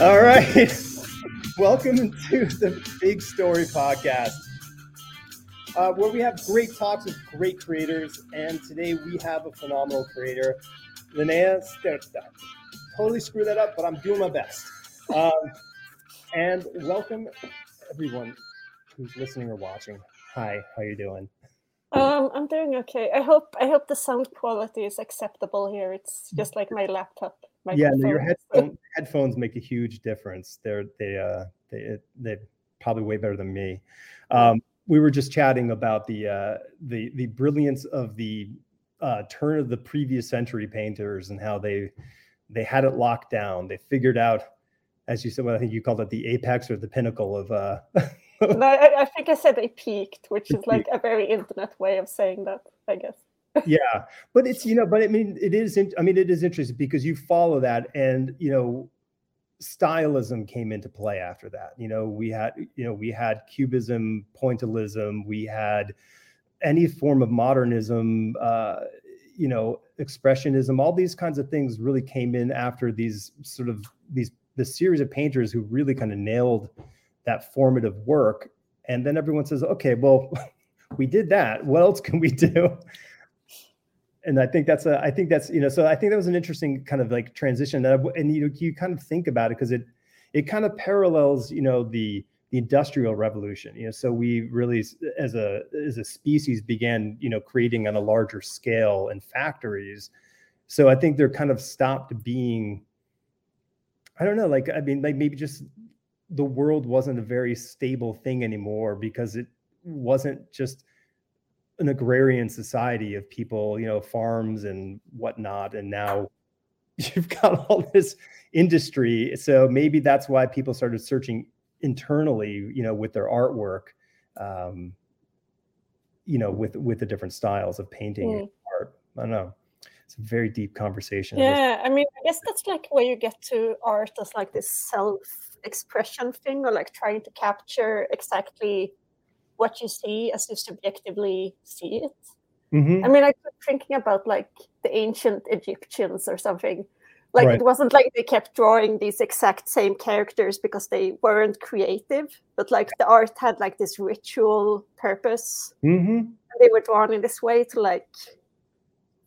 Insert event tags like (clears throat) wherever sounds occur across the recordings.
All right. (laughs) Welcome to the Big Story Podcast, uh, where we have great talks with great creators. And today we have a phenomenal creator, Linnea Sterkstad. Totally screwed that up, but I'm doing my best. Um, and welcome everyone who's listening or watching. Hi, how you doing? Um, I'm doing okay. I hope I hope the sound quality is acceptable here. It's just like my laptop. Yeah, no, your headphone, headphones make a huge difference. They're they uh they they probably way better than me. Um, we were just chatting about the uh, the the brilliance of the uh, turn of the previous century painters and how they they had it locked down. They figured out, as you said, well, I think you called it the apex or the pinnacle of. Uh, no, I, I, think I said they peaked, (laughs) which is like a very internet way of saying that, I guess yeah, but it's you know, but I mean, it is. I mean, it is interesting because you follow that, and you know, stylism came into play after that. You know, we had you know we had cubism, pointillism, we had any form of modernism. Uh, you know, expressionism, all these kinds of things really came in after these sort of these the series of painters who really kind of nailed that formative work. And then everyone says, okay, well, (laughs) we did that. What else can we do? And I think that's a, I think that's, you know, so I think that was an interesting kind of like transition. that, I, And you know, you kind of think about it because it, it kind of parallels, you know, the, the industrial revolution, you know, so we really, as a, as a species began, you know, creating on a larger scale in factories. So I think they're kind of stopped being, I don't know, like, I mean, like maybe just the world wasn't a very stable thing anymore because it wasn't just, an agrarian society of people, you know, farms and whatnot. And now (laughs) you've got all this industry. So maybe that's why people started searching internally, you know, with their artwork, um, you know, with with the different styles of painting mm. and art. I don't know. It's a very deep conversation. Yeah, I mean, I guess that's like where you get to art as like this self-expression thing, or like trying to capture exactly what you see as you subjectively see it. Mm-hmm. I mean, I keep thinking about like the ancient Egyptians or something. Like right. it wasn't like they kept drawing these exact same characters because they weren't creative, but like the art had like this ritual purpose. Mm-hmm. They were drawn in this way to like,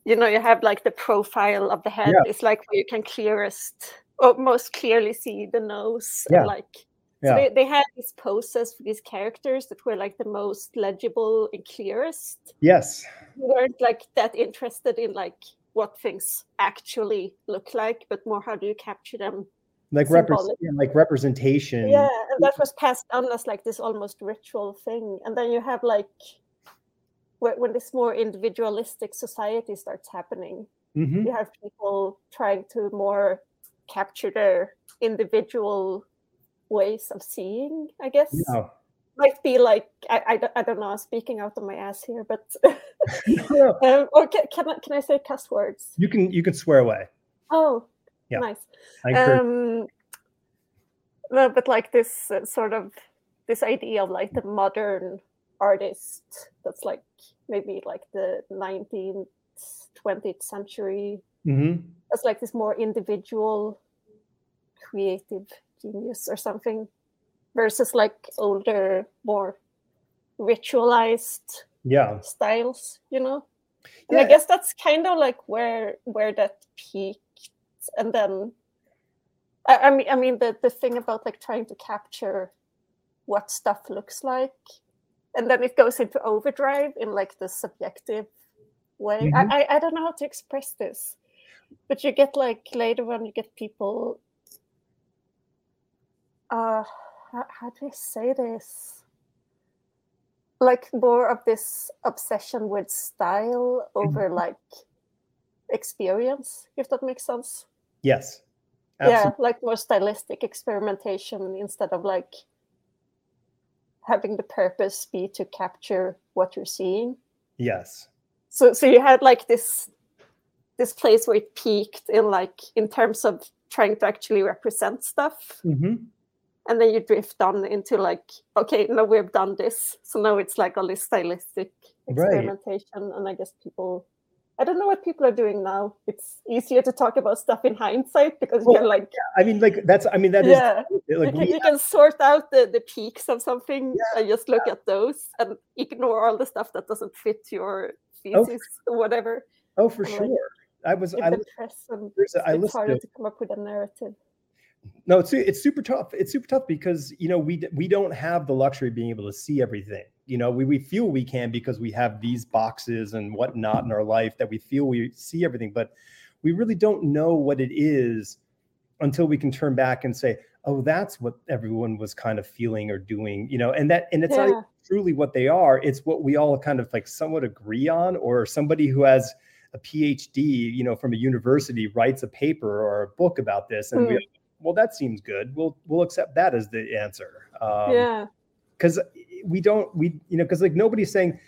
you know, you have like the profile of the head. Yeah. It's like where you can clearest or most clearly see the nose. Yeah. And, like yeah. So they, they had these poses for these characters that were like the most legible and clearest. Yes. We weren't like that interested in like what things actually look like, but more how do you capture them like repre- like representation yeah and that was passed on as like this almost ritual thing and then you have like when this more individualistic society starts happening mm-hmm. you have people trying to more capture their individual ways of seeing, I guess. Yeah. Might be like I, I, I don't know. Speaking out of my ass here, but (laughs) (laughs) um, or can, can I can I say cuss words? You can you can swear away. Oh, yeah. nice. Um, no, but like this uh, sort of this idea of like the modern artist that's like maybe like the 19th 20th century mm-hmm. It's like this more individual creative genius or something versus like older more ritualized yeah styles you know and yeah. i guess that's kind of like where where that peaked and then I, I mean i mean the the thing about like trying to capture what stuff looks like and then it goes into overdrive in like the subjective way mm-hmm. I, I don't know how to express this but you get like later on you get people uh how, how do I say this? Like more of this obsession with style over mm-hmm. like experience, if that makes sense. Yes. Absolutely. Yeah, like more stylistic experimentation instead of like having the purpose be to capture what you're seeing. Yes. So so you had like this this place where it peaked in like in terms of trying to actually represent stuff. Mm-hmm and then you drift on into like okay now we've done this so now it's like all this stylistic experimentation right. and i guess people I don't know what people are doing now. It's easier to talk about stuff in hindsight because well, you can like. I mean, like that's. I mean, that yeah. is. Like, you, can, you can sort out the the peaks of something yeah, and just look yeah. at those and ignore all the stuff that doesn't fit your oh, thesis oh, or whatever. Oh, for and, sure. Like, I was. I, press and I it's harder to, to come up with a narrative no it's it's super tough it's super tough because you know we we don't have the luxury of being able to see everything you know we, we feel we can because we have these boxes and whatnot in our life that we feel we see everything but we really don't know what it is until we can turn back and say oh that's what everyone was kind of feeling or doing you know and that and it's yeah. not truly what they are it's what we all kind of like somewhat agree on or somebody who has a phd you know from a university writes a paper or a book about this and mm. we hmm well, that seems good. We'll we'll accept that as the answer. Um, yeah. Because we don't we you know because like nobody's saying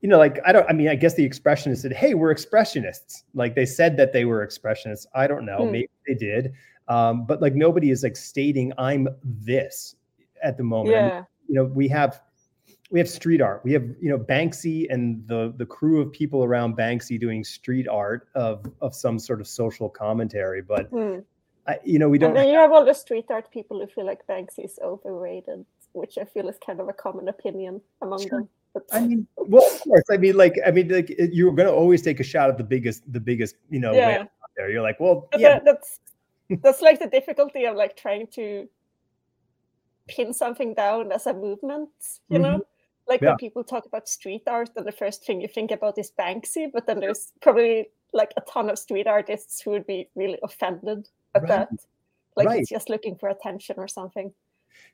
you know like i don't i mean i guess the expressionists said hey we're expressionists like they said that they were expressionists i don't know hmm. maybe they did um, but like nobody is like stating i'm this at the moment yeah. I mean, you know we have we have street art we have you know banksy and the the crew of people around banksy doing street art of of some sort of social commentary but hmm. I, you know, we don't. And then you have all the street art people who feel like Banksy is overrated, which I feel is kind of a common opinion among sure. them. But... I mean, (laughs) well, of course. I mean, like, I mean, like, you're going to always take a shot at the biggest, the biggest, you know, yeah. there. You're like, well, but yeah, that, that's (laughs) that's like the difficulty of like trying to pin something down as a movement, you mm-hmm. know. Like yeah. when people talk about street art, and the first thing you think about is Banksy, but then there's probably like a ton of street artists who would be really offended right. that like right. it's just looking for attention or something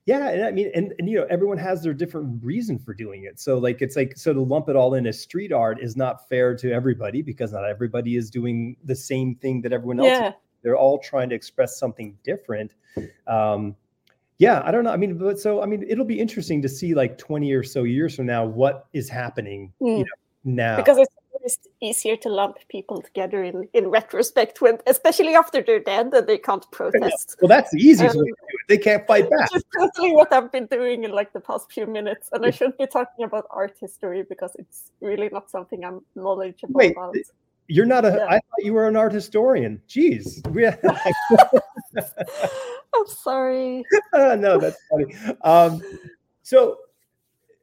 yeah and i mean and, and you know everyone has their different reason for doing it so like it's like so to lump it all in as street art is not fair to everybody because not everybody is doing the same thing that everyone else yeah. is. they're all trying to express something different um yeah i don't know i mean but so i mean it'll be interesting to see like 20 or so years from now what is happening mm. you know now because it's just easier to lump people together in, in retrospect when especially after they're dead and they can't protest. Well that's the easiest um, way to do it. They can't fight back. Which is totally what I've been doing in like the past few minutes. And I shouldn't be talking about art history because it's really not something I'm knowledgeable Wait, about. You're not a yeah. I thought you were an art historian. Jeez. (laughs) (laughs) I'm sorry. (laughs) no, that's funny. Um, so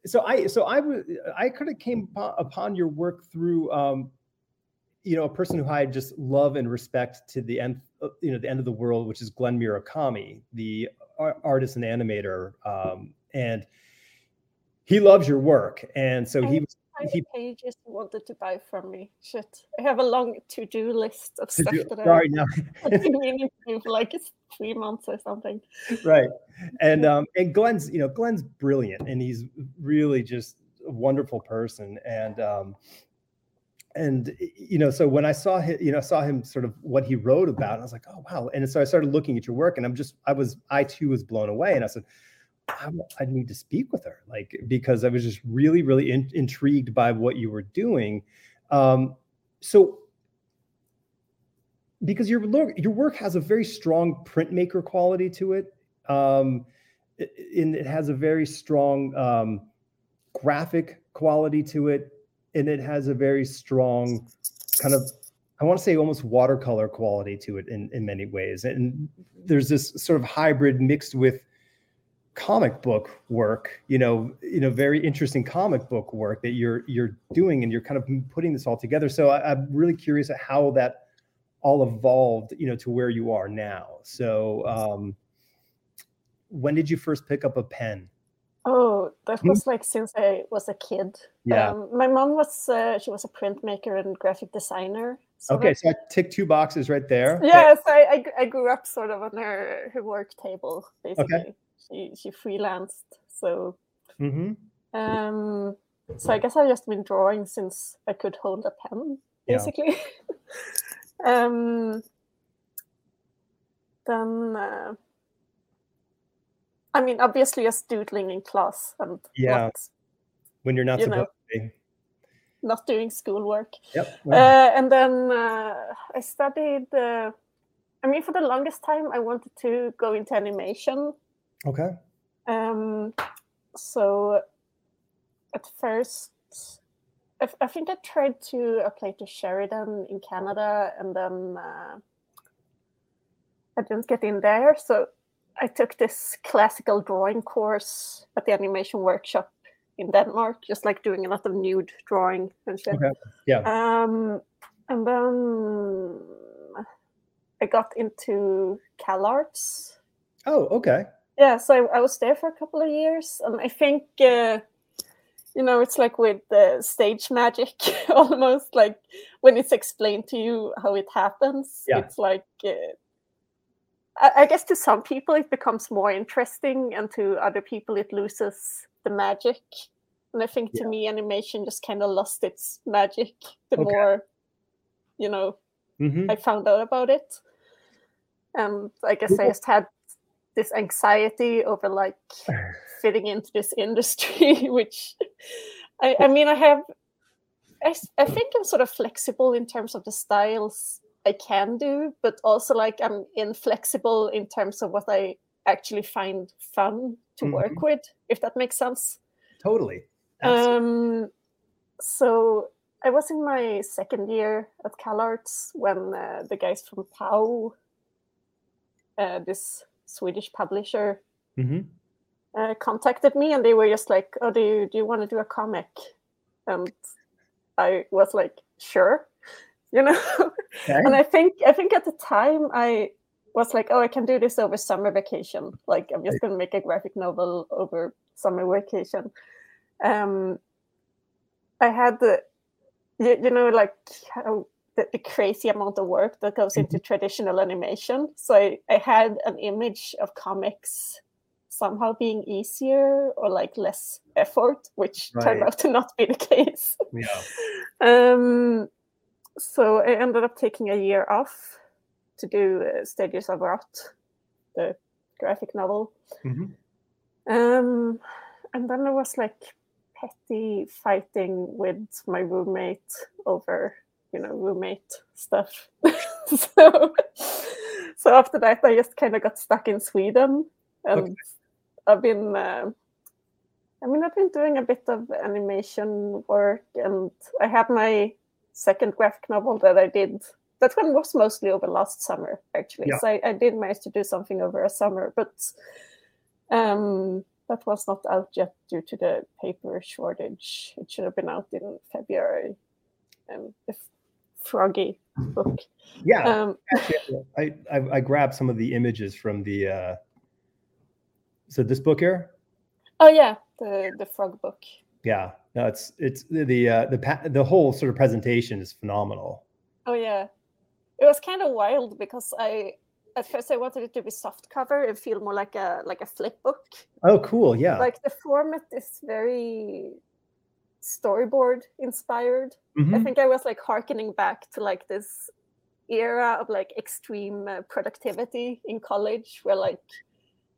so I so I was I kind of came upon your work through um, you know a person who I just love and respect to the end uh, you know the end of the world, which is Glen Murakami, the artist and animator, um, and he loves your work, and so he was he pages you wanted to buy from me. Shit, I have a long to-do list of stuff do, that sorry, I, I've been meaning to do for like three months or something. Right, and (laughs) um, and Glen's, you know, Glen's brilliant, and he's really just a wonderful person, and um, and you know, so when I saw him, you know, saw him sort of what he wrote about, I was like, oh wow, and so I started looking at your work, and I'm just, I was, I too was blown away, and I said I, need to speak with her, like because I was just really, really in, intrigued by what you were doing. Um, so, because your your work has a very strong printmaker quality to it, um, and it has a very strong um, graphic quality to it, and it has a very strong kind of I want to say almost watercolor quality to it in, in many ways. And there's this sort of hybrid mixed with comic book work you know you know very interesting comic book work that you're you're doing and you're kind of putting this all together. So I, am really curious at how that all evolved you know to where you are now. So um when did you first pick up a pen? Oh that hmm? was like since i was a kid. Yeah. Um, my mom was uh, she was a printmaker and graphic designer so okay so i tick two boxes right there. Yes I, I, I grew up sort of on her her work table basically. okay she she freelanced. So mm-hmm. um, so I guess I've just been drawing since I could hold a pen, basically. Yeah. (laughs) um, then uh, I mean, obviously, just doodling in class and yeah, not, when you're not you supposed know, to be. Not doing schoolwork. Yep. Uh, and then uh, I studied. Uh, I mean, for the longest time, I wanted to go into animation Okay. Um, so at first, I, I think I tried to apply to Sheridan in Canada, and then uh, I didn't get in there. So I took this classical drawing course at the animation workshop in Denmark, just like doing a lot of nude drawing and shit. Okay. Yeah. Um, and then I got into CalArts. Oh, okay. Yeah, so I, I, was there for a couple of years, and I think uh, you know it's like with the stage magic, (laughs) almost like when it's explained to you how it happens. Yeah. It's like uh, I, I guess to some people it becomes more interesting, and to other people it loses the magic. And I think to yeah. me, animation just kind of lost its magic the okay. more, you know, mm-hmm. I found out about it. And I guess I just had this anxiety over like fitting into this industry, (laughs) which I, I mean, I have, I, I think I'm sort of flexible in terms of the styles I can do, but also like I'm inflexible in terms of what I actually find fun to mm-hmm. work with, if that makes sense. Totally. Um, so I was in my second year at CalArts when uh, the guys from Peow, uh, this Swedish publisher, mm-hmm. uh, contacted me, and they were just like, "Oh, do you, do you want to do a comic?" And I was like, "Sure." (laughs) you know okay. and i think i think at the time i was like oh i can do this over summer vacation like i'm just going to make a graphic novel over summer vacation um i had the you, you know like how the, the, crazy amount of work that goes into mm-hmm. traditional animation so I, I had an image of comics somehow being easier or like less effort which right. turned out to not be the case yeah (laughs) um so I ended up taking a year off to do uh, Stages of Rot, the graphic novel. Mm-hmm. Um, and then I was like petty fighting with my roommate over, you know, roommate stuff. (laughs) so, so after that, I just kind of got stuck in Sweden, and okay. I've been. Uh, I mean, I've been doing a bit of animation work, and I had my second graphic novel that I did. That one was mostly over last summer, actually. Yeah. So I, I, did manage to do something over a summer, but um, that was not out yet due to the paper shortage. It should have been out in February. Um, the Froggy book. Yeah, um, Actually, I, I, I grabbed some of the images from the. Uh, so this book here. Oh yeah, the the frog book. Yeah, no, it's it's the uh, the the whole sort of presentation is phenomenal. Oh yeah, it was kind of wild because I at first I wanted it to be soft cover and feel more like a like a flip book. Oh, cool! Yeah, like the format is very storyboard inspired. Mm-hmm. I think I was like harkening back to like this era of like extreme uh, productivity in college where like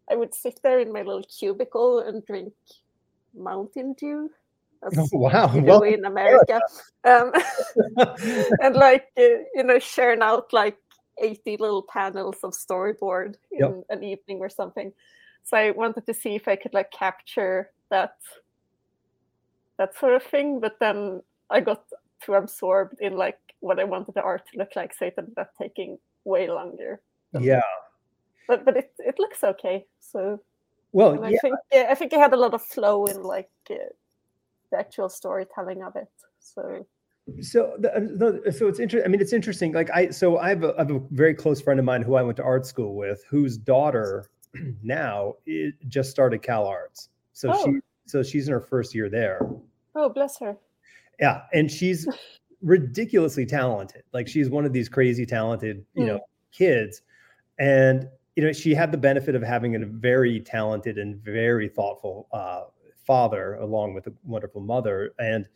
I would sit there in my little cubicle and drink Mountain Dew Oh, (laughs) wow. well, in America. Um, (laughs) and like, uh, you know, sharing out like 80 little panels of storyboard in yep. an evening or something. So I wanted to see if I could like capture that that sort of thing. But then I got too absorbed in like what I wanted the art to look like, so it ended up taking way longer. Yeah. But but it, it looks okay. So well, yeah. I think yeah, I think I had a lot of flow in like uh, the actual storytelling of it. So so the, the, so it's interesting. I mean, it's interesting. Like I, so I have, a, I have a very close friend of mine who I went to art school with, whose daughter (clears throat) now just started Cal Arts. So oh. she, so she's in her first year there. Oh, bless her. Yeah, and she's (laughs) ridiculously talented. Like she's one of these crazy talented, you mm. know, kids, and you know she had the benefit of having a very talented and very thoughtful uh, father along with a wonderful mother and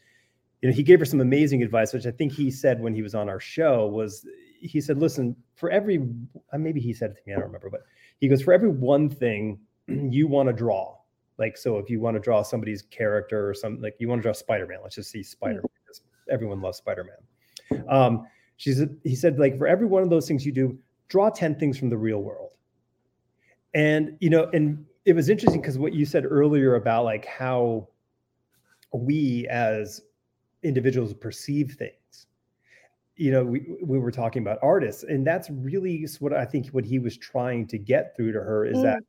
you know he gave her some amazing advice which i think he said when he was on our show was he said listen for every uh, maybe he said it to me i don't remember but he goes for every one thing (clears throat) you want to draw like so if you want to draw somebody's character or something like you want to draw spider-man let's just see spider-man mm-hmm. everyone loves spider-man um she said he said like for every one of those things you do draw 10 things from the real world and you know and it was interesting because what you said earlier about like how we as individuals perceive things you know we, we were talking about artists and that's really what i think what he was trying to get through to her is mm. that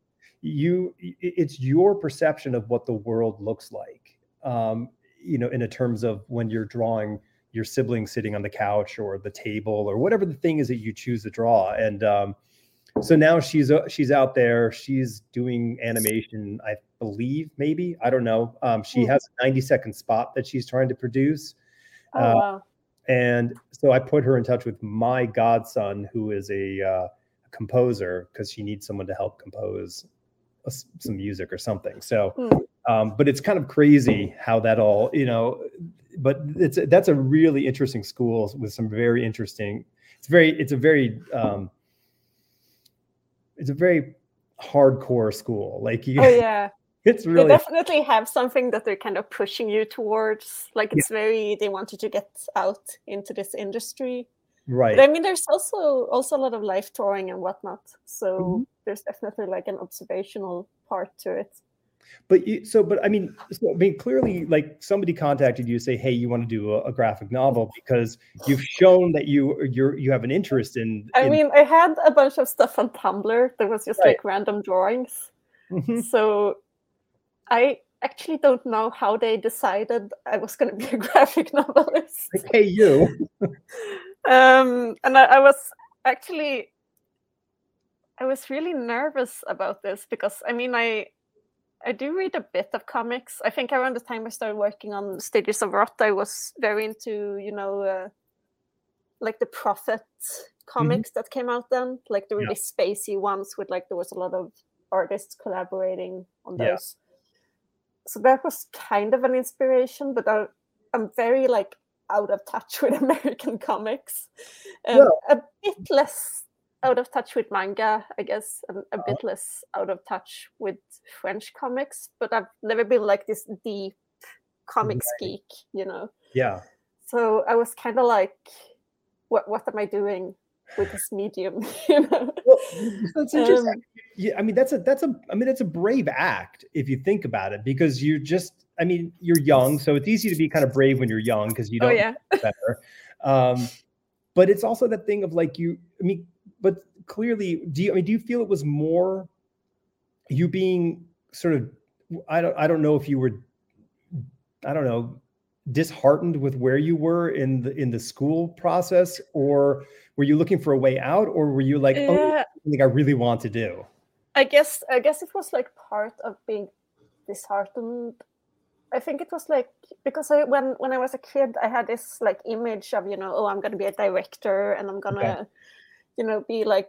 you it's your perception of what the world looks like um, you know in a terms of when you're drawing your sibling sitting on the couch or the table or whatever the thing is that you choose to draw. And um, so now she's uh, she's out there. She's doing animation i believe maybe. I don't know. Um, she mm. has a 90 second spot that she's trying to produce. Oh, uh, wow. and so i put her in touch with my godson who is a uh, composer because she needs someone to help compose a, some music or something so mm. um, but it's kind of crazy how that all you know but it's that's a really interesting school with some very interesting it's very it's a very um, it's a very hardcore school like you oh (laughs) yeah it's really they definitely have something that they're kind of pushing you towards like it's yeah. very they want you to get out into this industry right but, i mean there's also also a lot of life drawing and whatnot so mm-hmm. there's definitely like an observational part to it but you so but i mean so, i mean clearly like somebody contacted you say hey you want to do a, a graphic novel (laughs) because you've shown that you you're you have an interest in, in... i mean i had a bunch of stuff on tumblr that was just right. like random drawings mm-hmm. so i actually don't know how they decided i was going to be a (laughs) graphic novelist like, hey you (laughs) um and I, I was actually i was really nervous about this because i mean i I do read a bit of comics. I think around the time I started working on Stages of Rot, I was very into, you know, uh, like the Prophet comics mm-hmm. that came out then, like the really yeah. spacey ones with like there was a lot of artists collaborating on those. Yeah. So that was kind of an inspiration, but I, I'm very like out of touch with (laughs) American comics. Um, yeah. A bit less out of touch with manga, I guess, and a bit uh-huh. less out of touch with French comics. But I've never been like this deep comics right. geek, you know. Yeah. So I was kind of like, what what am I doing with this medium? (laughs) you know. Well, that's interesting. Um, yeah, I mean that's a that's a I mean that's a brave act if you think about it because you're just I mean you're young, so it's easy to be kind of brave when you're young because you oh, don't oh, yeah. better. Um, but it's also that thing of like you I mean but clearly, do you? I mean, do you feel it was more you being sort of? I don't. I don't know if you were. I don't know disheartened with where you were in the in the school process or were you looking for a way out or were you like yeah. oh something i really want to do i guess i guess it was like part of being disheartened i think it was like because I, when when i was a kid i had this like image of you know oh i'm going to be a director and i'm going to okay. you know be like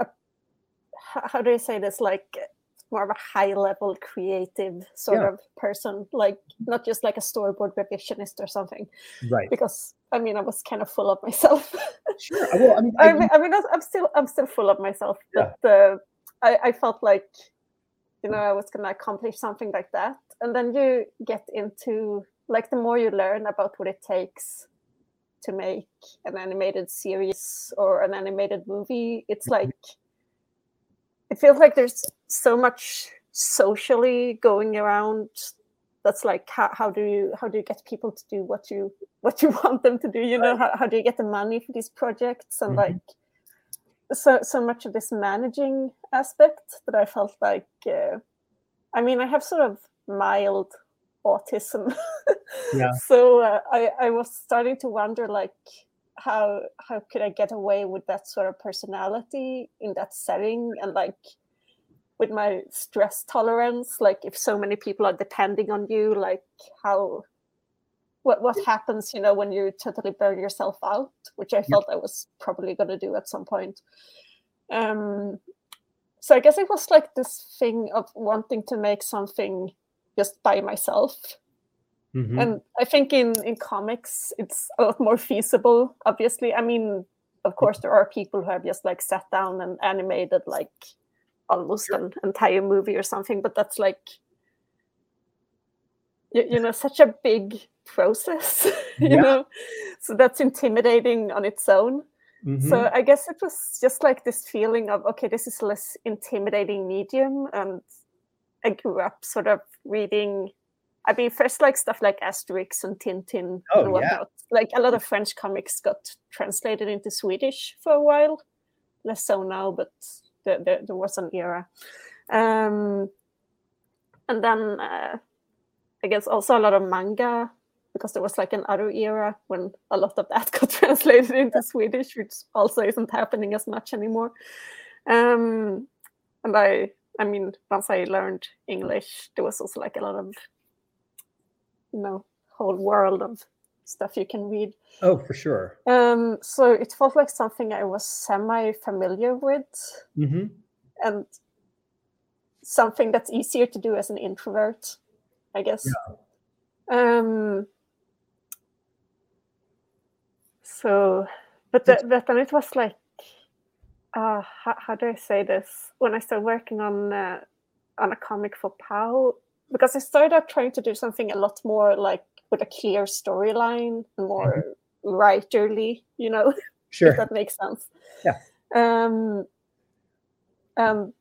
a, how do you say this? Like more of a high level creative sort yeah. of person like not just like a storyboard revisionist or something. Right. Because i mean i was kind of full of myself. Sure. Well, I, mean, (laughs) I, mean, I mean i'm still i'm still full of myself yeah. but uh, I, I felt like you know i was going to accomplish something like that and then you get into like the more you learn about what it takes to make an animated series or an animated movie it's mm-hmm. like it feels like there's so much socially going around that's like how, how do you how do you get people to do what you what you (laughs) want them to do you know how, how do you get the money for these projects and mm-hmm. like so so much of this managing aspect that i felt like uh, i mean i have sort of mild autism. (laughs) yeah. So uh, I I was starting to wonder like how how could I get away with that sort of personality in that setting and like with my stress tolerance like if so many people are depending on you like how what what happens you know when you totally burn yourself out which i felt i was probably going to do at some point um so i guess it was like this thing of wanting to make something just by myself. Mm-hmm. And I think in, in comics, it's a lot more feasible, obviously. I mean, of course, there are people who have just like sat down and animated like almost an entire movie or something, but that's like, you, you know, such a big process, (laughs) you yeah. know? So that's intimidating on its own. Mm-hmm. So I guess it was just like this feeling of, okay, this is less intimidating medium and I grew up sort of reading I mean, first like stuff like Asterix and Tintin Oh, and yeah. whatnot. Like a lot of French comics got translated into Swedish for a while. Less so now, but there, there, there was an era. Um, and then uh, I guess also a lot of manga because there was like an other era when a lot of that (laughs) got translated into Swedish, which also isn't happening as much anymore. Um, and I, I mean, once I learned English, there was also like a lot of, you know, whole world of stuff you can read. Oh, for sure. Um, so it felt like something I was semi familiar with hmm and something that's easier to do as an introvert, I guess. Um, so, but, the, but then it was like, uh, how, how do I say this? When I started working on uh, on a comic for Peow, because I started out trying to do something a lot more like with a clear storyline more writerly, you know, (laughs) if Sure. that makes sense. Yeah. Um, and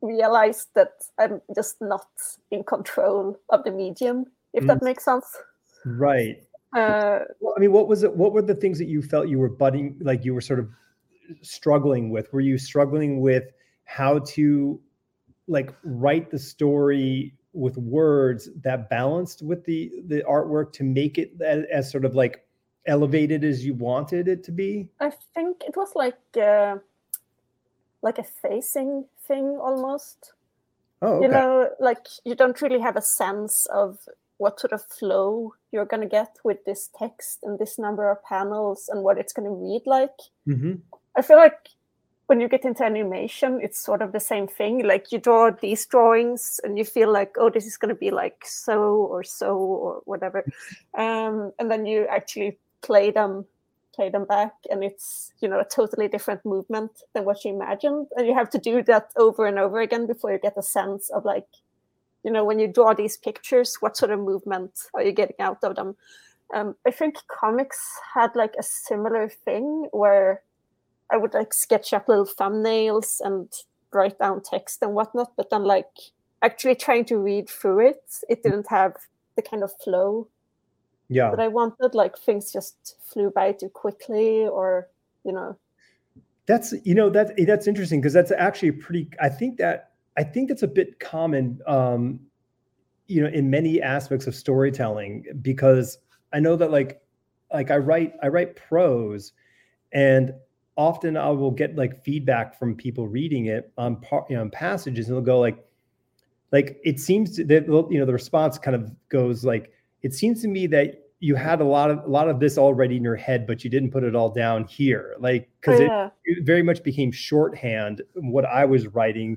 realized that I'm just not in control of the medium, if that makes sense. Right. Uh, Well, I mean, what was it? What were the things that you felt you were budding, like you were sort of struggling with? Were you struggling with how to like write the story with words that balanced with the the artwork to make it as, as sort of like elevated as you wanted it to be? I think it was like uh, like a facing thing almost. Oh, You know, like you don't really have a sense of what sort of flow you're going to get with this text and this number of panels and what it's going to read like. hmm I feel like when you get into animation, it's sort of the same thing. Like you draw these drawings and you feel like, oh, this is going to be like so or so or whatever, um, and then you actually play them, play them back, and it's you know a totally different movement than what you imagined, and you have to do that over and over again before you get a sense of like, you know, when you draw these pictures, what sort of movement are you getting out of them? Um, I think comics had like a similar thing where I would like sketch up little thumbnails and write down text and whatnot, but then like actually trying to read through it, it didn't have the kind of flow Yeah. that I wanted. Like things just flew by too quickly, or you know, That's you know that that's interesting because that's actually a pretty. I think that I think that's a bit common, um, you know, in many aspects of storytelling because I know that like like I write I write prose, and often I will get like feedback from people reading it on par, you know on passages, and they'll go like like it seems to, that you know the response kind of goes like it seems to me that you had a lot of a lot of this already in your head but you didn't put it all down here like because it yeah, it very much became shorthand what I was writing,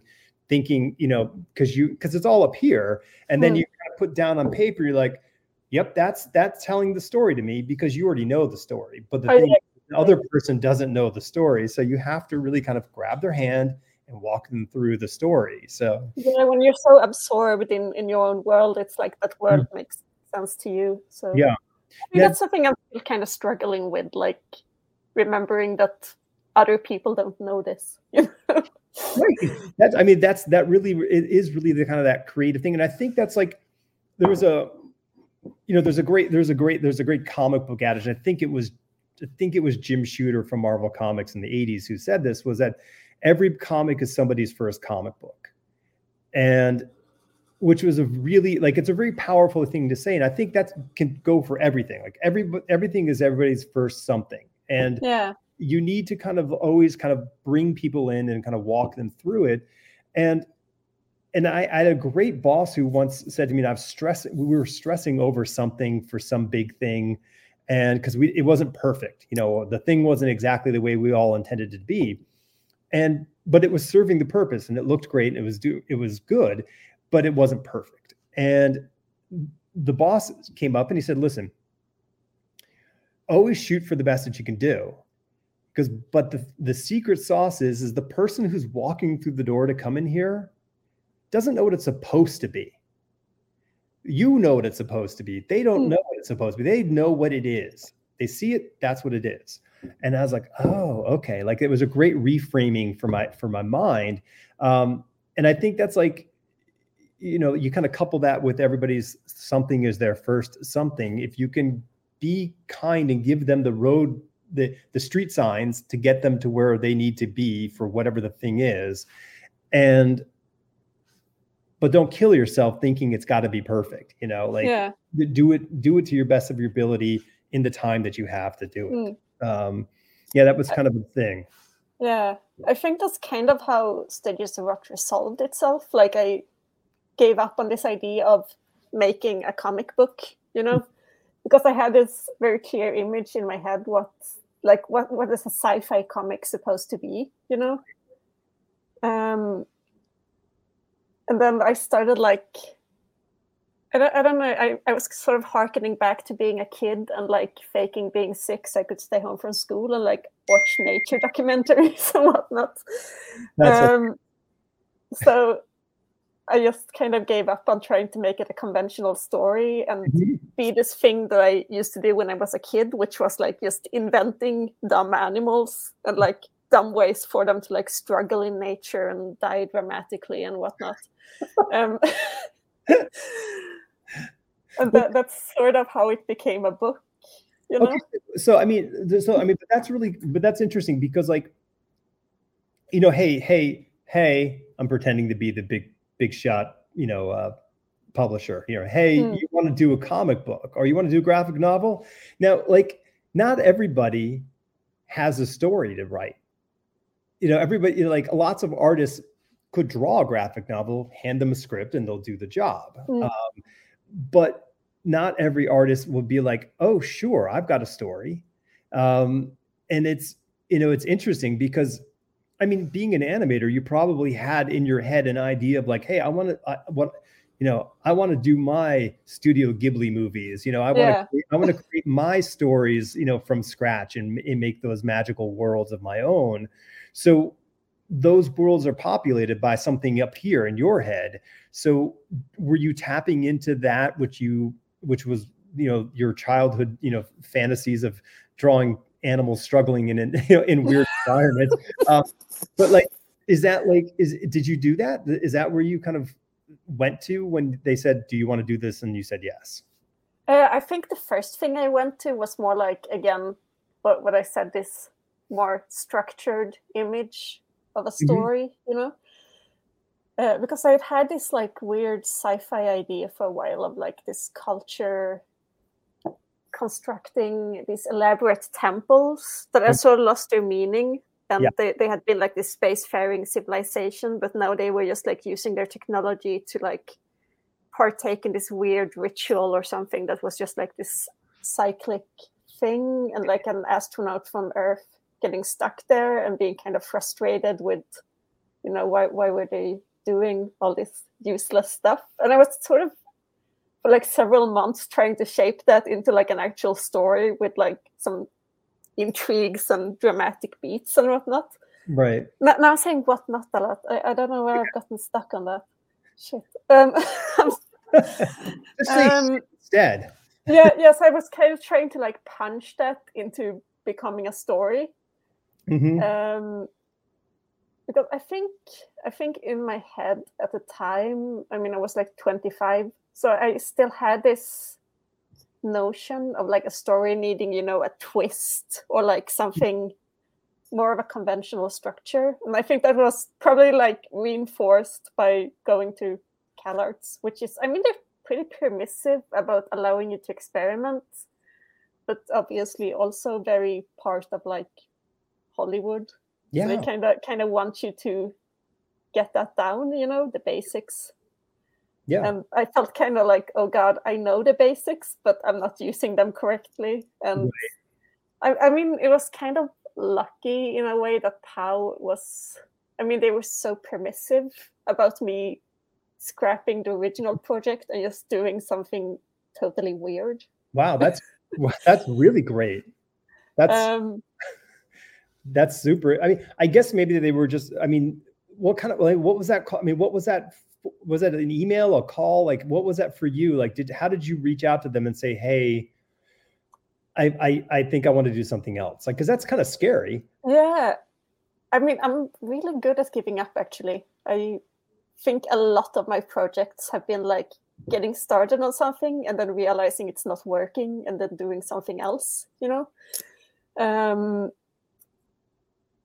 thinking, you know, because you because it's all up here, and then Hmm. you kind of put down on paper, you're like, yep, that's that's telling the story to me because you already know the story. But the Oh, thing the other person doesn't know the story, so you have to really kind of grab their hand and walk them through the story. So yeah. When you're so absorbed in in your own world, it's like that world mm-hmm. makes sense to you. So Yeah. I think Yeah. that's something I'm kind of struggling with, like remembering that other people don't know this. (laughs) Right that's i mean that's that really it is really the kind of that creative thing and i think that's like there was a you know there's a great there's a great there's a great comic book adage i think it was i think it was jim shooter from marvel comics in the 80s who said this was that every comic is somebody's first comic book. And which was a really like it's a very powerful thing to say. And i think that can go for everything. Like every everything is everybody's first something. And yeah, you need to kind of always kind of bring people in and kind of walk them through it. And and I, I had a great boss who once said to me i was stressing we were stressing over something for some big thing and because we it wasn't perfect you know the thing wasn't exactly the way we all intended it to be. And but it was serving the purpose and it looked great and it was do it was good but it wasn't perfect. And the boss came up and he said listen always shoot for the best that you can do because but the the secret sauce is is the person who's walking through the door to come in here doesn't know what it's supposed to be you know what it's supposed to be. They don't Hmm. know what it's supposed to be. They know what it is. They see it that's what it is. And i was like oh okay. Like it was a great reframing for my for my mind. Um and i think that's like you know you kind of couple that with everybody's something is their first something. If you can be kind and give them the road the the street signs to get them to where they need to be for whatever the thing is. And but don't kill yourself thinking it's got to be perfect you know like yeah. do it do it to your best of your ability in the time that you have to do it mm. um yeah that was kind of the thing yeah i think that's kind of how Stages of Rot resolved itself like i gave up on this idea of making a comic book you know because i had this very clear image in my head what like what what is a sci-fi comic supposed to be you know um and then I started like I don't, I don't know. I, I was sort of harkening back to being a kid and like faking being sick so I could stay home from school and like watch nature (laughs) documentaries and whatnot. Um, so I just kind of gave up on trying to make it a conventional story and mm-hmm. be this thing that I used to do when I was a kid, which was like just inventing dumb animals and like dumb ways for them to like struggle in nature and die dramatically and whatnot um, (laughs) and that, that's sort of how it became a book you know? okay. so i mean so i mean but that's really but that's interesting because like you know hey hey hey i'm pretending to be the big big shot you know uh publisher you know hey hmm. you want to do a comic book or you want to do a graphic novel now like not everybody has a story to write you know everybody you know, like lots of artists could draw a graphic novel, hand them a script, and they'll do the job. Mm. Um, but not every artist will be like, "Oh, sure, I've got a story," um, and it's you know it's interesting because I mean, being an animator, you probably had in your head an idea of like, "Hey, I want to what." You know, I want to do my Studio Ghibli movies. You know, I want yeah. to I want to create my stories. You know, from scratch and, and make those magical worlds of my own. So those worlds are populated by something up here in your head. So were you tapping into that which you which was you know your childhood you know fantasies of drawing animals struggling in (laughs) you know in weird (laughs) environments? Um, but like is that like is did you do that? Is that where you kind of went to when they said do you want to do this? And you said yes. Uh, i think the first thing i went to was more like again what, what i said this more structured image of a mm-hmm. story, mm-hmm. you know? Uh, because I've had this like weird sci-fi idea for a while of like this culture constructing these elaborate temples that are sort of lost their meaning and yeah. they, they had been like this spacefaring civilization but now they were just like using their technology to like partake in this weird ritual or something that was just like this cyclic thing and like an astronaut from earth getting stuck there and being kind of frustrated with, you know, why why were they doing all this useless stuff? And I was sort of for like several months trying to shape that into like an actual story with like some intrigues and dramatic beats and whatnot. Right. Now, now I'm saying whatnot a lot. I, I don't know where I've gotten stuck on that. Shit. Um, (laughs) um, instead. yeah, yes, I was kind of trying to like punch that into becoming a story. Mm-hmm. Um, because I think I think in my head at the time, I mean, I was like 25, so I still had this notion of like a story needing, you know, a twist or like something more of a conventional structure. And I think that was probably like reinforced by going to CalArts, which is, I mean, they're pretty permissive about allowing you to experiment, but obviously also very part of like Hollywood. Yeah. So they kind of kind of want you to get that down, you know, the basics. Yeah. And I felt kind of like, oh God, I know the basics, but I'm not using them correctly. And right. I, I mean, it was kind of lucky in a way that Peow was, I mean, they were so permissive about me scrapping the original (laughs) project and just doing something totally weird. Wow, that's (laughs) that's really great. That's um, that's super. I mean, I guess maybe they were just. I mean, what kind of like what was that? Call? I mean, what was that? Was that an email, a call? Like, what was that for you? Like, did how did you reach out to them and say, hey? I, I, I think I want to do something else. Like, because that's kind of scary. Yeah. I mean, I'm really good at giving up, actually. I think a lot of my projects have been like getting started on something and then realizing it's not working and then doing something else you know um,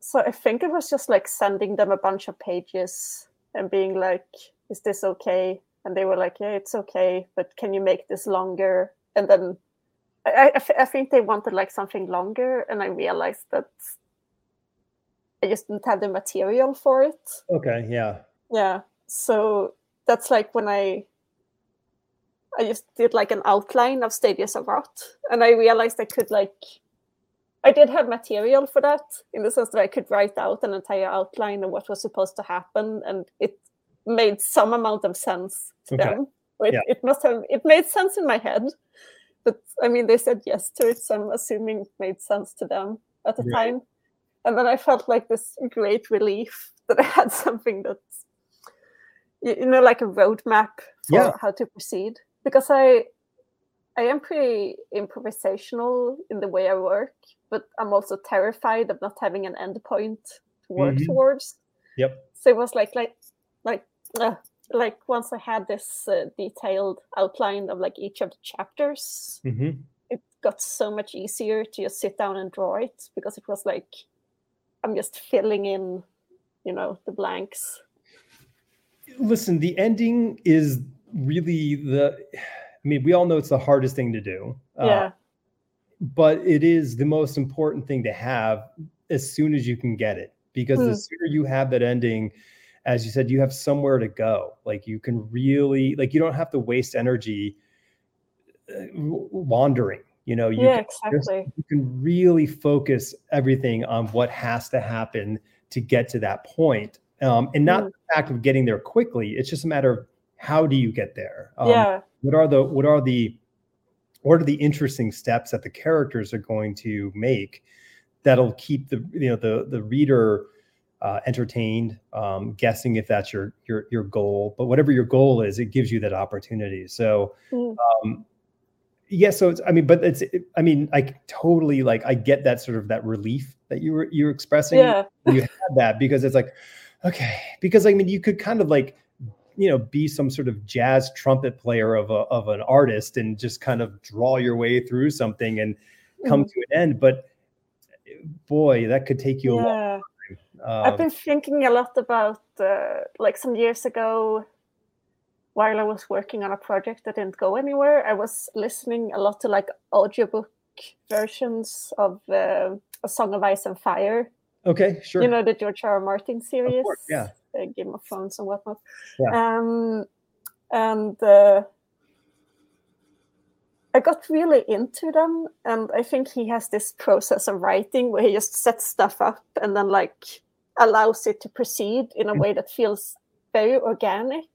so i think it was just like sending them a bunch of pages and being like is this okay? And they were like yeah it's okay but can you make this longer? And then I, I, I think they wanted like something longer and i realized that i just didn't have the material for it. Okay yeah. Yeah so that's like when i I just did like an outline of Stages of Rot, and I realized I could like, I did have material for that in the sense that I could write out an entire outline of what was supposed to happen, and it made some amount of sense to okay. them. It, yeah. it must have it made sense in my head, but I mean they said yes to it, so I'm assuming it made sense to them at the time. And then I felt like this great relief (laughs) that I had something that's you know like a roadmap for yeah. how to proceed because I I am pretty improvisational in the way I work, but I'm also terrified of not having an endpoint to work mm-hmm. towards. Yep. So it was like like like uh, like once I had this uh, detailed outline of like each of the chapters, mm-hmm. it got so much easier to just sit down and draw it because it was like I'm just filling in, you know, the blanks. Listen, the ending is really the i mean we all know it's the hardest thing to do uh, yeah uh, but it is the most important thing to have as soon as you can get it because the hmm. sooner you have that ending as you said you have somewhere to go like you can really like you don't have to waste energy uh, wandering you know you, yeah, can, exactly. you can really focus everything on what has to happen to get to that point um, and not mm. the fact of getting there quickly it's just a matter of how do you get there? Um, yeah. What are the what are the what are the interesting steps that the characters are going to make that'll keep the you know the the reader uh, entertained, um, guessing if that's your your your goal. But whatever your goal is, it gives you that opportunity. So. Mm. Um, yeah so it's i mean but it's it, i mean i totally like i get that sort of that relief that you were you were expressing yeah. you had that because it's like okay because i mean you could kind of like you know be some sort of jazz trumpet player of a, of an artist and just kind of draw your way through something and come mm-hmm. to an end but boy that could take you yeah. Um, I've been thinking a lot about uh, like some years ago while I was working on a project that didn't go anywhere. I was listening a lot to like audiobook versions of uh, A Song of Ice and Fire. Okay, sure. You know the George R. R. Martin series. Course, yeah. Uh, Game of Thrones and whatnot. Yeah. Um, and uh, I got really into them, and I think he has this process of writing where he just sets stuff up and then like allows it to proceed in a mm. way that feels very organic.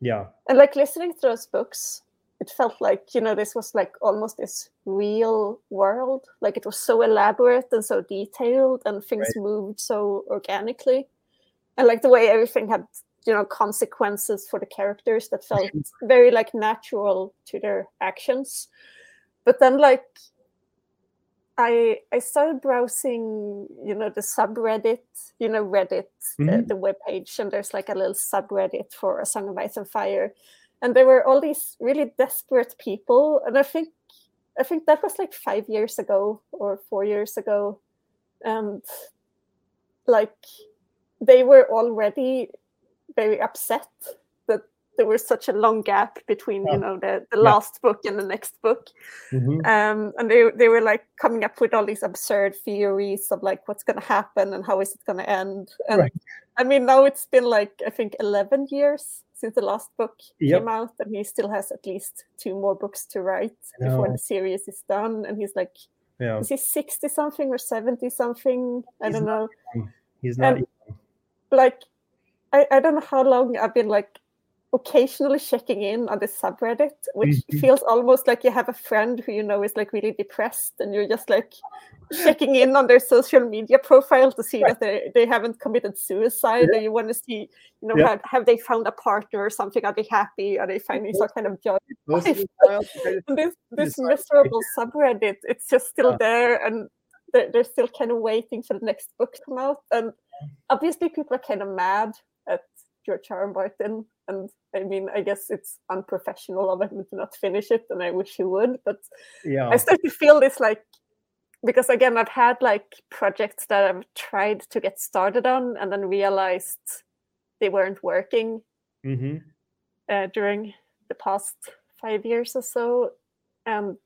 Yeah. And like listening to those books, it felt like you know this was like almost this real world like it was so elaborate and so detailed and things right. moved so organically and like the way everything had you know consequences for the characters that felt very like natural to their actions. But then like i i started browsing you know the subreddit you know reddit mm-hmm. the, the web page and there's like a little subreddit for a song of ice and fire. And there were all these really desperate people and i think i think that was like five years ago or four years ago. And like they were already very upset that there was such a long gap between yeah. you know the, the yeah. last book and the next book mm-hmm. um, and they, they were like coming up with all these absurd theories of like what's going to happen and how is it going to end and right. i mean now it's been like i think 11 years since the last book yep. came out and he still has at least two more books to write before the series is done and he's like yeah. is he 60 something or 70 something i he's don't know he's not and, like I, I don't know how long I've been like occasionally checking in on this subreddit, which mm-hmm. feels almost like you have a friend who you know is like really depressed, and you're just like checking in on their social media profile to see that they, they haven't committed suicide, yeah. or you want to see, you know, yeah. have, have, they found a partner or something? Are they happy? Are they finding some kind of joy? (laughs) this this miserable subreddit, it's just still yeah. there, and they're, they're still kind of waiting for the next book to come out, and obviously people are kind of mad at George R. R. Martin, and I mean, I guess it's unprofessional of him to not finish it, and I wish he would. But yeah, I start to feel this like because again, I've had like projects that I've tried to get started on, and then realized they weren't working hmm uh, during the past five years or so, and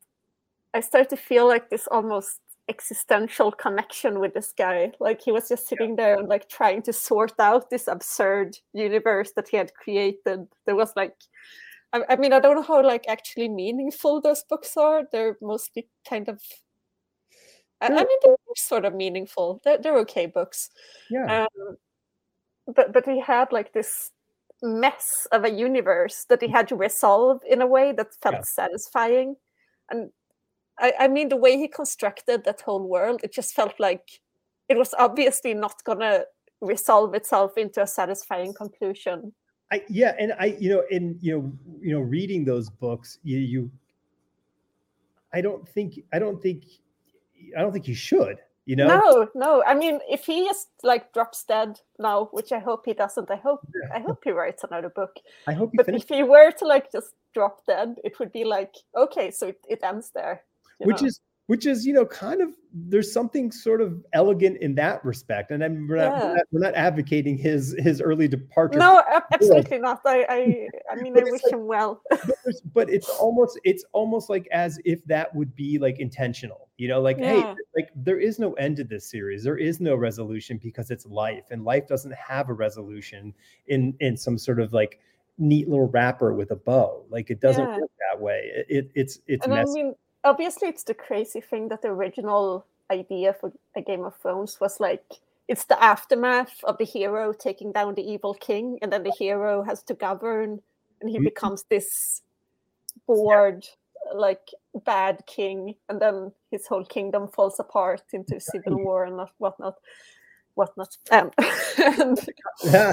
I start to feel like this almost existential connection with this guy. Like he was just sitting there and like trying to sort out this absurd universe that he had created. There was like, I, I mean, I don't know how like actually meaningful those books are. They're mostly kind of. I, I mean, they're sort of meaningful. They're, they're okay books. yeah, Um, but but he had like this mess of a universe that he had to resolve in a way that felt Yeah. satisfying and I, I mean the way he constructed that whole world it just felt like it was obviously not gonna resolve itself into a satisfying conclusion I yeah, and I you know in you know you know reading those books, you you. I don't think I don't think I don't think you should. You know, no no i mean if he just like drops dead now which i hope he doesn't i hope i hope he writes another book I hope but finish. if he were to like just drop dead it would be like okay so it, it ends there which is which is you know kind of there's something sort of elegant in that respect and i'm we're not, we're not, we're not advocating his his early departure No, absolutely not. I, I, (laughs) I mean, I wish like- him well. (laughs) but, it's almost it's almost like as if that would be like intentional you know like hey like there is no end to this series. There is no resolution because it's life and life doesn't have a resolution in in some sort of like neat little wrapper with a bow. Like it doesn't Yeah. work that way. It, it- it's it's And I messy mean, obviously, it's the crazy thing that the original idea for a Game of Thrones was like it's the aftermath of the hero taking down the evil king, and then the hero has to govern, and he Mhm. becomes this bored, like bad king, and then his whole kingdom falls apart into civil war and whatnot, whatnot. Um, (laughs) and yeah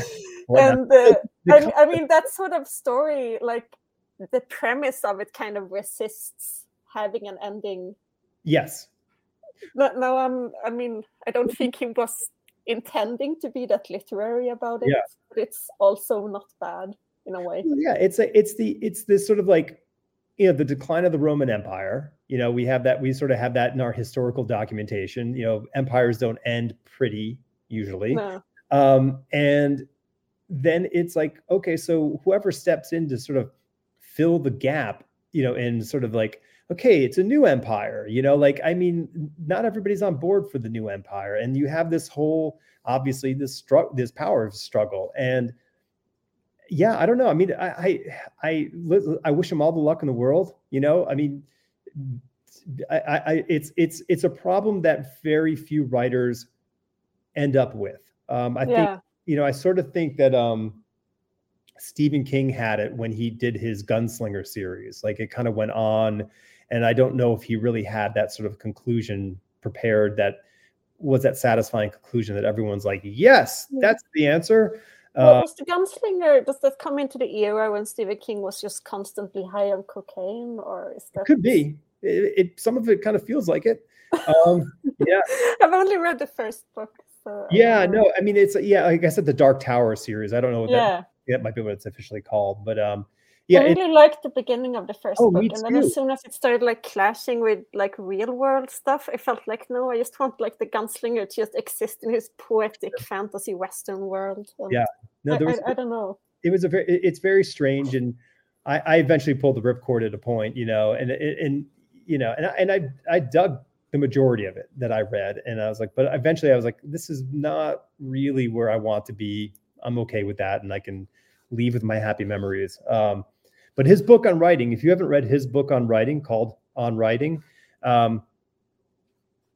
and uh, (laughs) I mean that sort of story like the premise of it kind of resists having an ending yes no, no i'm i mean i don't think he was intending to be that literary about it Yeah. but it's also not bad in a way yeah, it's a, it's the it's this sort of like you know the decline of the Roman Empire. You know, we have that we sort of have that in our historical documentation. You know, empires don't end pretty usually. no Um, and then it's like, okay, so whoever steps in to sort of fill the gap, you know, and sort of like, okay, it's a new empire, you know, like, I mean, not everybody's on board for the new empire. And you have this whole, obviously, this struggle, this power struggle. And yeah, I don't know. I mean, I, I, I, I wish him all the luck in the world, you know, I mean, I, I, I- it's, it's, it's a problem that very few writers end up with. Um, I think you know, I sort of think that um Stephen King had it when he did his Gunslinger series. Like it kind of went on, and I don't know if he really had that sort of conclusion prepared that was that satisfying conclusion that everyone's like, yes, that's the answer. well, Uh, was the gunslinger does that come into the era when stephen king was just constantly high on cocaine or is that could be. It, it some of it kind of feels like it. Um, yeah, (laughs) i've only read the first book so yeah, don't no, I mean it's yeah, like I said, the Dark Tower series. I don't know what yeah that, that might be what it's officially called, but um, yeah, I it, really liked the beginning of the first Oh, book, and then as soon as it started like clashing with like real world stuff, I felt like no, I just want like the gunslinger to just exist in his poetic fantasy western world. And Yeah, no, I, there was I, I don't know. it was a very it's very strange and I, I eventually pulled the ripcord at a point you know and and, and you know and I, and I I dug the majority of it that I read and I was like but eventually I was like this is not really where I want to be I'm okay with that and I can leave with my happy memories um but his book on writing if you haven't read his book on writing called on writing um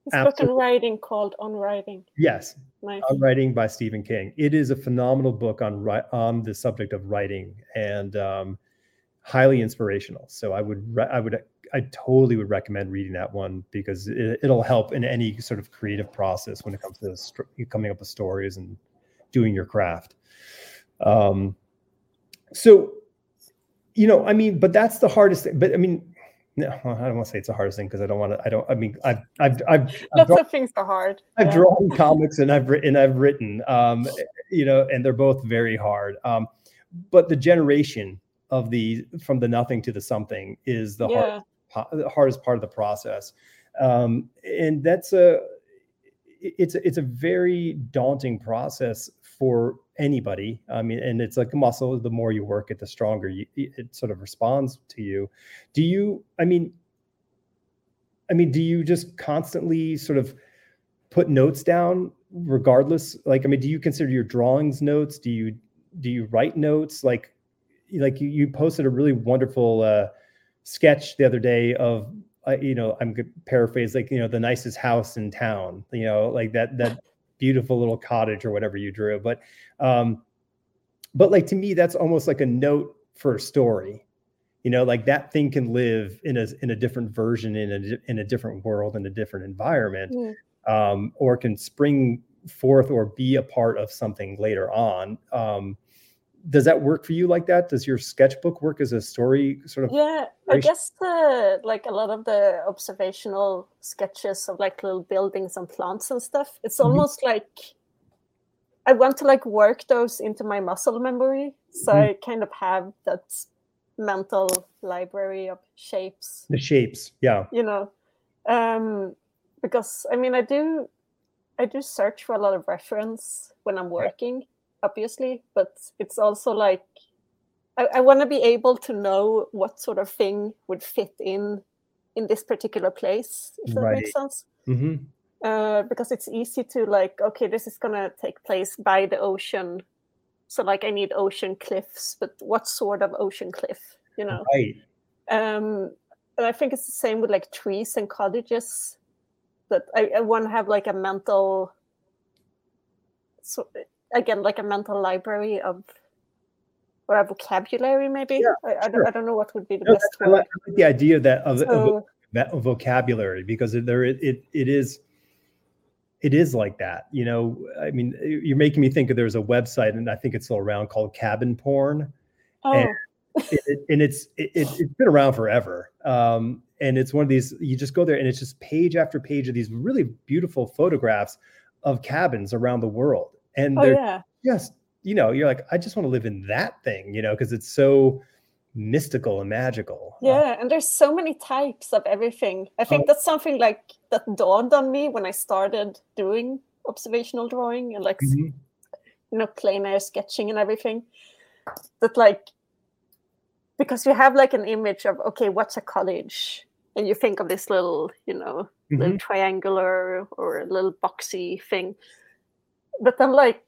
His book on writing called On Writing. yes Nice. on writing by Stephen King. It is a phenomenal book on on the subject of writing and um, highly inspirational. So I would I would I totally would recommend reading that one because it, it'll help in any sort of creative process when it comes to st- coming up with stories and doing your craft. Um, so you know, I mean, but that's the hardest thing. But I mean, no, I don't want to say it's the hardest thing because I don't want to. I don't. I mean, I've, I've, I've, (laughs) Lots I've drawn, of things are hard. I've yeah. drawn comics and I've written, I've written, um, you know, and they're both very hard. Um, but the generation of the from the nothing to the something is the yeah. hard, the hardest part of the process, um, and that's a, it's a, it's a very daunting process for anybody. I mean, and it's like a muscle. The more you work it, the stronger you, it sort of responds to you. Do you? I mean, I mean, do you just constantly sort of put notes down, regardless? Like, I mean, do you consider your drawings notes? Do you do you write notes? Like, like you, posted a really wonderful uh, sketch the other day of. Uh, you know, I'm paraphrase like you know the nicest house in town. You know, like that that (laughs) beautiful little cottage or whatever you drew. But um, but like to me, that's almost like a note for a story. You know, like that thing can live in a in a different version in a in a different world in a different environment, Mm. um, or can spring forth or be a part of something later on. Um, does that work for you like that? Does your sketchbook work as a story sort of? Yeah, I guess the like a lot of the observational sketches of like little buildings and plants and stuff. It's Mhm. almost like I want to like work those into my muscle memory, so Mhm. I kind of have that mental library of shapes. The shapes, yeah. You know, um, because I mean, I do, I do search for a lot of reference when I'm working, obviously, but it's also like I, I want to be able to know what sort of thing would fit in in this particular place, if that makes sense. hmm Uh, because it's easy to like, okay, this is gonna take place by the ocean, so like I need ocean cliffs, but what sort of ocean cliff, you know? Right. Um, and I think it's the same with like trees and cottages. That I, I want to have like a mental, so again, like a mental library of, or a vocabulary maybe. Yeah, I, I, don't. I don't know what would be the No, best I like. I like the idea that of, of So, that vocabulary because there it, it it is it is like that you know i mean you're making me think of there's a website and i think it's still around called cabin porn oh, and it, it- and it's it, it's been around forever um and it's one of these you just go there and it's just page after page of these really beautiful photographs of cabins around the world and oh they're yeah, just you know you're like i just want to live in that thing you know because it's so mystical and magical Uh, yeah. And there's so many types of everything. I think Oh. that's something like that dawned on me when I started doing observational drawing and like mhm. you know plein air sketching and everything that like because you have like an image of okay what's a college and you think of this little you know little Mhm. triangular or a little boxy thing but then like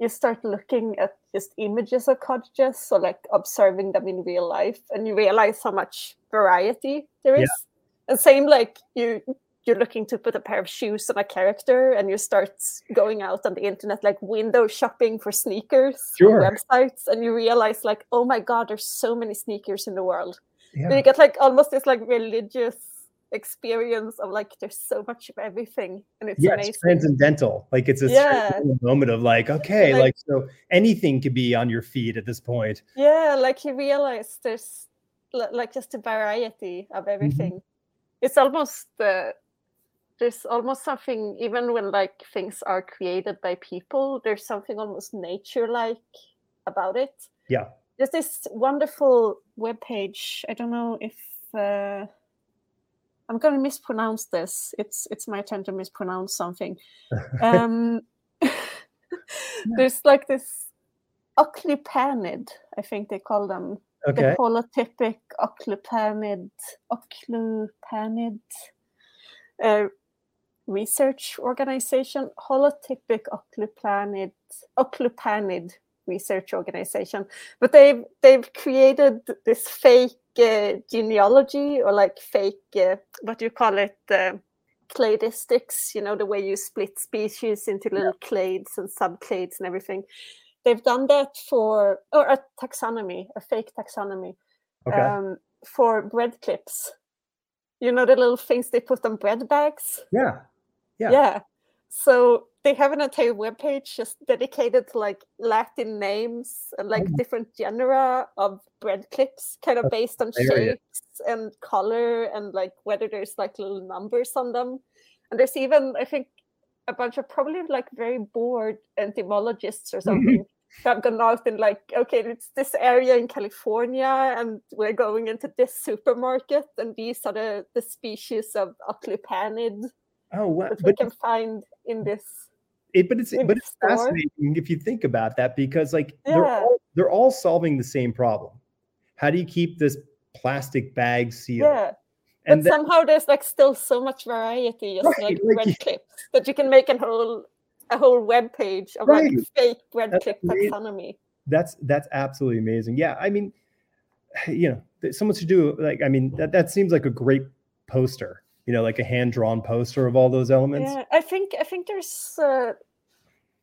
you start looking at just images of cottages so like observing them in real life and you realize how much variety there is Yeah. and same like you you're looking to put a pair of shoes on a character and you start going out on the internet like window shopping for sneakers Sure. websites and you realize like oh my god there's so many sneakers in the world yeah. you get like almost this like religious experience of like there's so much of everything and it's yeah, amazing it's transcendental. Like it's a Yeah. moment of like, okay, Like- like, so anything could be on your feet at this point. yeah like you realize there's like just a variety Mm-hmm. of everything it's almost uh, there's almost something even when like things are created by people there's something almost nature like about it Yeah. there's this wonderful web page i don't know if uh, i'm going to mispronounce this. It's it's my turn to mispronounce something. (laughs) Um (laughs) there's like this occlupanid i think they call them. Okay. the holotypic occlupanid occlupanid uh, research organization holotypic occlupanid occlupanid research organization. But they've they've created this fake uh, genealogy or like fake uh, what do you call it uh, cladistics you know the way you split species into little clades and subclades and everything they've done that for or a taxonomy a fake taxonomy Okay. um, for bread clips you know the little things they put on bread bags yeah. Yeah. yeah so they have an entire webpage just dedicated to like Latin names and like Oh. different genera of bread clips, kind of based on hilarious. shapes and color and like whether there's like little numbers on them. And there's even, I think, a bunch of probably like very bored entomologists or mm-hmm. something who have gone out and like, okay, it's this area in California, and we're going into this supermarket, and these are the, the species of Occlupanid Oh, wow. that we But can find in this. It, but it's in but it's store. fascinating if you think about that because like they're all, they're all solving the same problem. How do you keep this plastic bag sealed? Yeah, and but then, somehow there's like still so much variety, just Right, like like you- clips that you can make a whole a whole web page of like fake bread That's clip amazing. taxonomy. that's that's absolutely amazing. Yeah, I mean, (sighs) you know, someone should do like I mean that that seems like a great poster. You know, like a hand drawn poster of all those elements. Yeah, I think I think there's uh,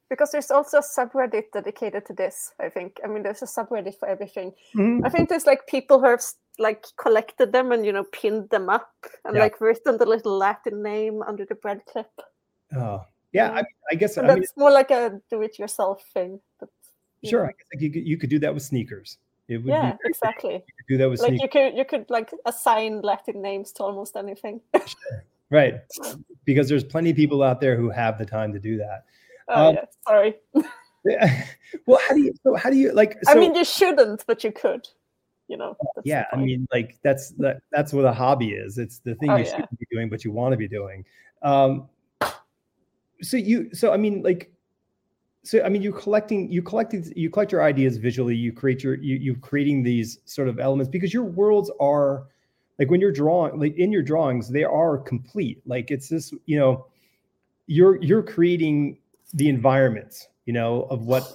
because there's also a subreddit dedicated to this. I think I mean there's a subreddit for everything. Mhm. I think there's like people who have like collected them and you know pinned them up and Yeah. like written the little Latin name under the bread clip. Oh, yeah. I, mean, I guess And I mean, that's more like a do-it-yourself thing. But sure. know. I guess like you could, you could do that with sneakers. It would Yeah, be exactly. you could do that with Like sneakers, you could you could like assign Latin names to almost anything. (laughs) right? Because there's plenty of people out there who have the time to do that. oh Um, yeah, sorry. Yeah. (laughs) well, how do you? So how do you like? So, I mean, you shouldn't, but you could. You know. yeah, I mean, like that's that, that's what a hobby is. It's the thing Oh, you yeah. shouldn't be doing, but you want to be doing. Um, so you, so I mean, like, so I mean, you're collecting, you collecting, you collect your ideas visually. You create your, you you creating these sort of elements because your worlds are like when you're drawing, like in your drawings, they are complete. Like it's this, you know, you're you're creating the environments, you know, of what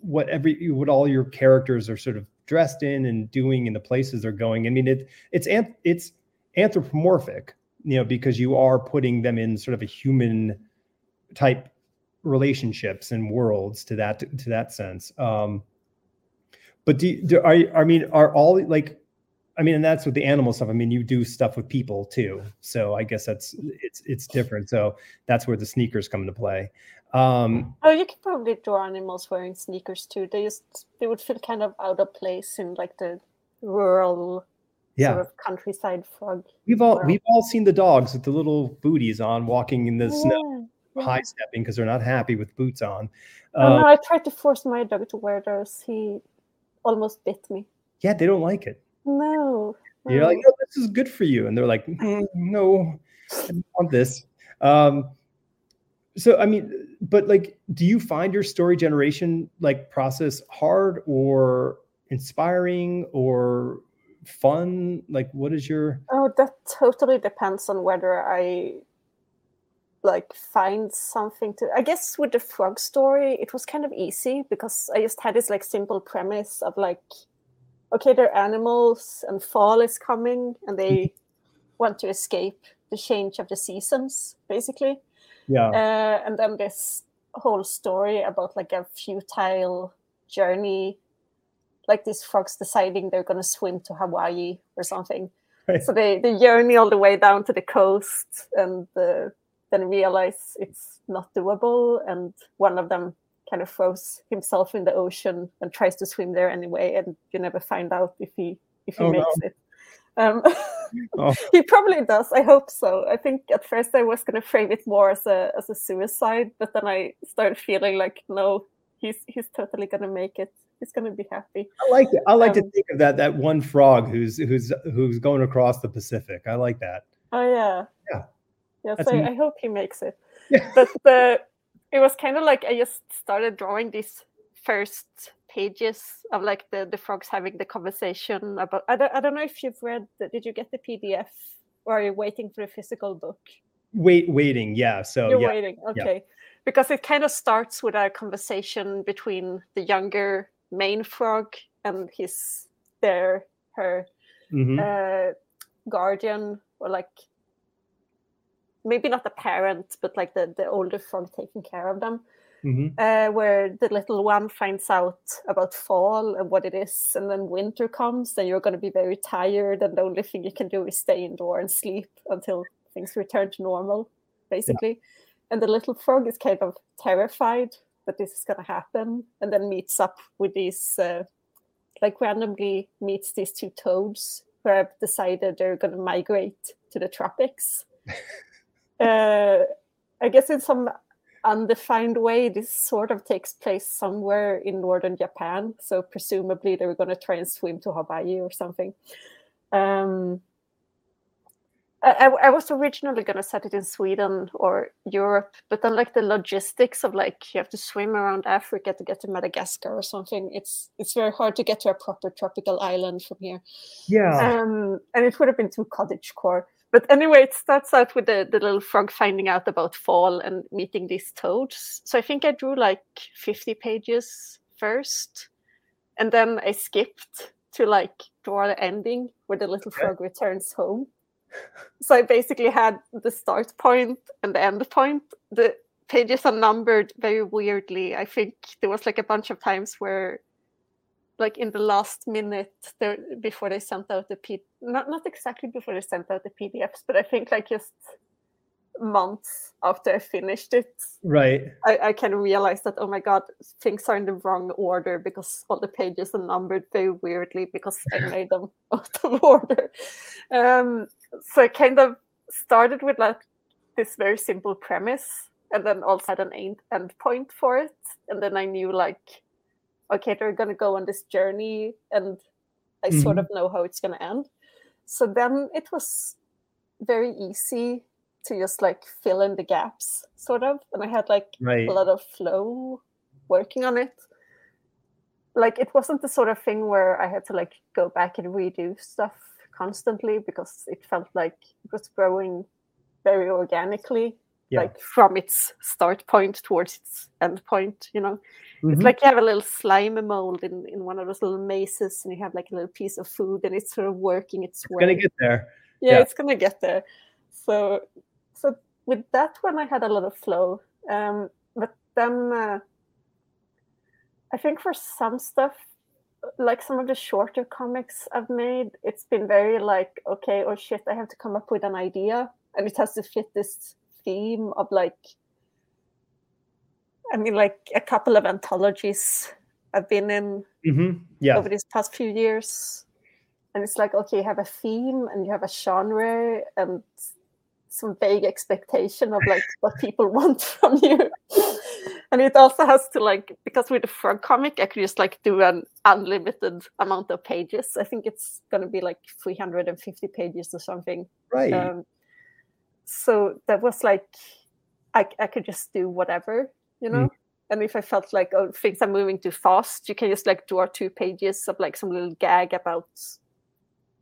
what every what all your characters are sort of dressed in and doing and the places they're going. I mean, it it's it's anthropomorphic, you know, because you are putting them in sort of a human type relationships and worlds to that to that sense. Um, but do, do are I mean are all like I mean, and that's with the animal stuff. I mean, you do stuff with people too, so I guess that's it's it's different. So that's where the sneakers come into play. Um, Oh, you could probably draw animals wearing sneakers too. They just they would feel kind of out of place in like the rural yeah, sort of countryside frog. we've all Wow. we've all seen the dogs with the little booties on, walking in the snow, Yeah, yeah. High stepping because they're not happy with boots on. Oh Um, no, I tried to force my dog to wear those. He almost bit me. yeah, they don't like it. No. You're like, no. no, this is good for you, and they're like, "Mm, no, I don't want this. Um, so I mean, but like, do you find your story generation like process hard or inspiring or fun? Like, what is your Oh, that totally depends on whether I like find something to I guess with the frog story it was kind of easy because I just had this like simple premise of like okay they're animals and fall is coming and they want to escape the change of the seasons basically yeah? uh, and then this whole story about like a futile journey like these frogs deciding they're going to swim to hawaii or something Right. so they, they journey all the way down to the coast and uh, then realize it's not doable and one of them kind of throws himself in the ocean and tries to swim there anyway and you never find out if he if he Oh, no. makes it um, (laughs) Oh. he probably does i hope so i think at first i was going to frame it more as a as a suicide but then i started feeling like no he's he's totally going to make it he's going to be happy I like it. I like to Um, think of that that one frog who's who's who's going across the Pacific. I like that. oh yeah Yeah. Yes I, I hope he makes it Yeah. (laughs) but the it was kind of like i just started drawing these first pages of like the the frogs having the conversation about i don't, I don't know if you've read the, did you get the pdf or are you waiting for a physical book Wait, waiting. Yeah. So You're yeah. waiting, okay. Because it kind of starts with a conversation between the younger main frog and his their her Mhm. uh, guardian or like maybe not the parent but like the, the older frog taking care of them. Mhm. uh, where the little one finds out about fall and what it is and then winter comes then you're going to be very tired and the only thing you can do is stay indoor and sleep until things return to normal basically. And the little frog is kind of terrified that this is going to happen and then meets up with these uh, like randomly meets these two toads who have decided they're going to migrate to the tropics (laughs) uh, i guess in some undefined way this sort of takes place somewhere in northern japan so presumably they were going to try and swim to hawaii or something um, I, I was originally going to set it in Sweden or Europe, but then like the logistics of like you have to swim around Africa to get to Madagascar or something. It's it's very hard to get to a proper tropical island from here. Yeah. Um, and it would have been too cottage core. But anyway, it starts out with the, the little frog finding out about fall and meeting these toads. So I think I drew like 50 pages first. And then I skipped to like draw the ending where the little frog returns home so I basically had the start point and the end point. The pages are numbered very weirdly. I think there was like a bunch of times where, like in the last minute, there before they sent out the P, not not exactly before they sent out the PDFs, but I think like just months after I finished it, right? I, I kind of realized that oh my god, things are in the wrong order because all the pages are numbered very weirdly because I (laughs) made them (laughs) out of order. Um, so I kind of started with like this very simple premise and then also had an end, end point for it. And then I knew like, okay, they're gonna go on this journey and I mm-hmm. sort of know how it's gonna end. So then it was very easy to just like fill in the gaps, sort of. And I had like right. a lot of flow working on it. Like it wasn't the sort of thing where I had to like go back and redo stuff constantly because it felt like it was growing very organically yeah. like from its start point towards its end point you know? Mm-hmm. it's like you have a little slime mold in, in one of those little mazes and you have like a little piece of food and it's sort of working its, it's way. gonna get there. Yeah, yeah, it's gonna get there. So so with that one i had a lot of flow. Um but then uh, i think for some stuff like some of the shorter comics I've made, it's been very like, okay, oh shit, I have to come up with an idea, and it has to fit this theme of like, I mean, like a couple of anthologies I've been in mm-hmm. yeah. over these past few years, and it's like, okay, you have a theme and you have a genre and some vague expectation of like (laughs) what people want from you. And it also has to like because with the frog comic i could just like do an unlimited amount of pages. I think it's going to be like 350 pages or something. Right. Um, so that was like I, I could just do whatever you know? Mm. and if i felt like oh things are moving too fast you can just like draw two pages of like some little gag about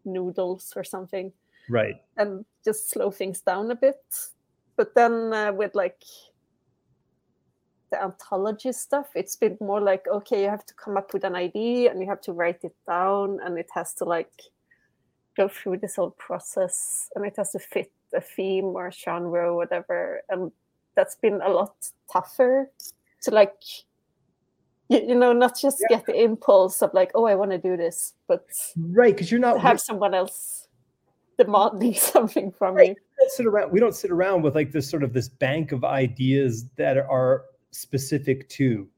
noodles or something. Right. And just slow things down a bit. But then uh, with like the anthology stuff it's been more like okay you have to come up with an idea and you have to write it down and it has to like go through this whole process and it has to fit a theme or genre or whatever and that's been a lot tougher to like you, you know not just yeah. get the impulse of like oh i want to do this but right because you're not have someone else demanding (laughs) something from right. you don't sit around we don't sit around with like this sort of this bank of ideas that are specific to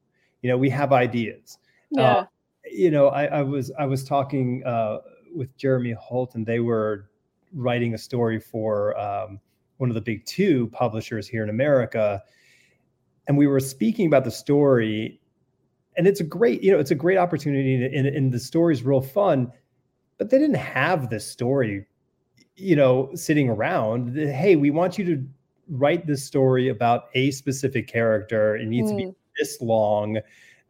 you know we have ideas yeah uh, you know I, I, was i was talking uh, with jeremy holt and they were writing a story for um, one of the big two publishers here in america and we were speaking about the story and it's a great you know it's a great opportunity and, and the story is real fun but they didn't have this story you know sitting around hey we want you to write this story about a specific character. It needs mm. to be mm. this long.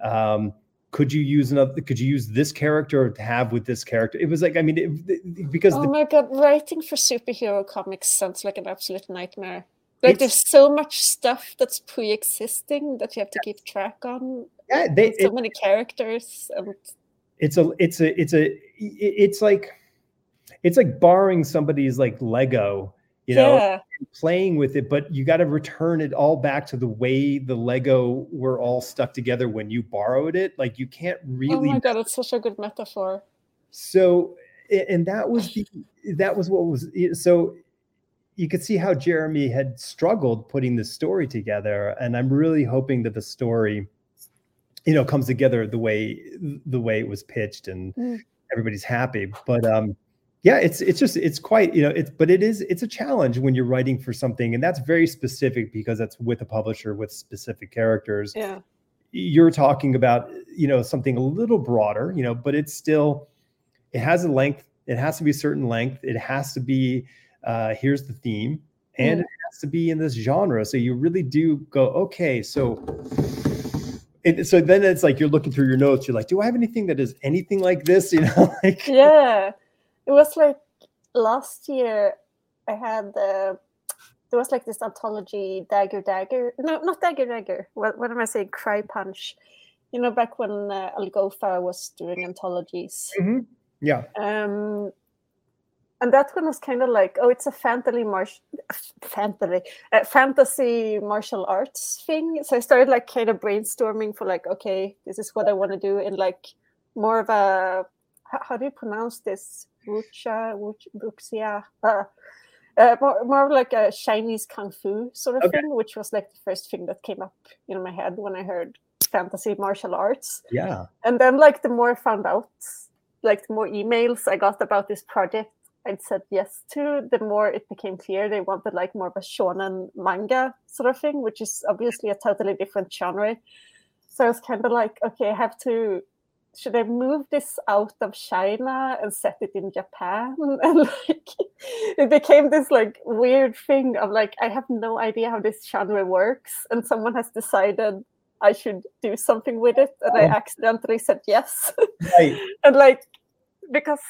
Um, could you use another? Could you use this character to have with this character? It was like, I mean, it, because oh the, my god, writing for superhero comics sounds like an absolute nightmare. Like there's so much stuff that's pre-existing that you have to keep track on. Yeah, they, so it, many characters and it's a it's a it's a it's like it's like borrowing somebody's like Lego you know, yeah. playing with it, but you got to return it all back to the way the Lego were all stuck together when you borrowed it. Like you can't really. Oh my god, it's such a good metaphor. So, and that was the that was what was so. you could see how Jeremy had struggled putting the story together, and I'm really hoping that the story, you know, comes together the way the way it was pitched, and mm. everybody's happy. But um, yeah, it's it's just it's quite you know it's but it is it's a challenge when you're writing for something, and that's very specific because that's with a publisher with specific characters. Yeah, you're talking about you know something a little broader, you know, but it's still it has a length. It has to be a certain length. It has to be uh, here's the theme, and mm. it has to be in this genre. So you really do go, okay, so it, so then it's like you're looking through your notes. You're like, do I have anything that is anything like this? (laughs) You know, like yeah, it was like last year. I had uh, there was like this anthology, Dagger Dagger. No, not Dagger Dagger. What, what am I saying? Cry Punch. You know, back when uh, Algofa was doing anthologies. Mm-hmm. Yeah. Um, and that one was kind of like, oh, it's a fantasy martial, fantasy, uh, fantasy martial arts thing. So I started like kind of brainstorming for like, okay, this is what I want to do in like more of a, how, how do you pronounce this? Wuxia, wuxia, uh, uh, more, more like a Chinese kung fu sort of okay. thing, which was like the first thing that came up in my head when I heard fantasy martial arts. Yeah. And then like the more I found out, like the more emails I got about this project, I'd said yes to, the more it became clear they wanted like more of a shonen manga sort of thing, which is obviously a totally different genre. So I was kind of like, okay, I have to. Should I move this out of China and set it in Japan? (laughs) And like, it became this like weird thing of like, I have no idea how this genre works, and someone has decided I should do something with it, and I accidentally said yes. Right. (laughs) and like, because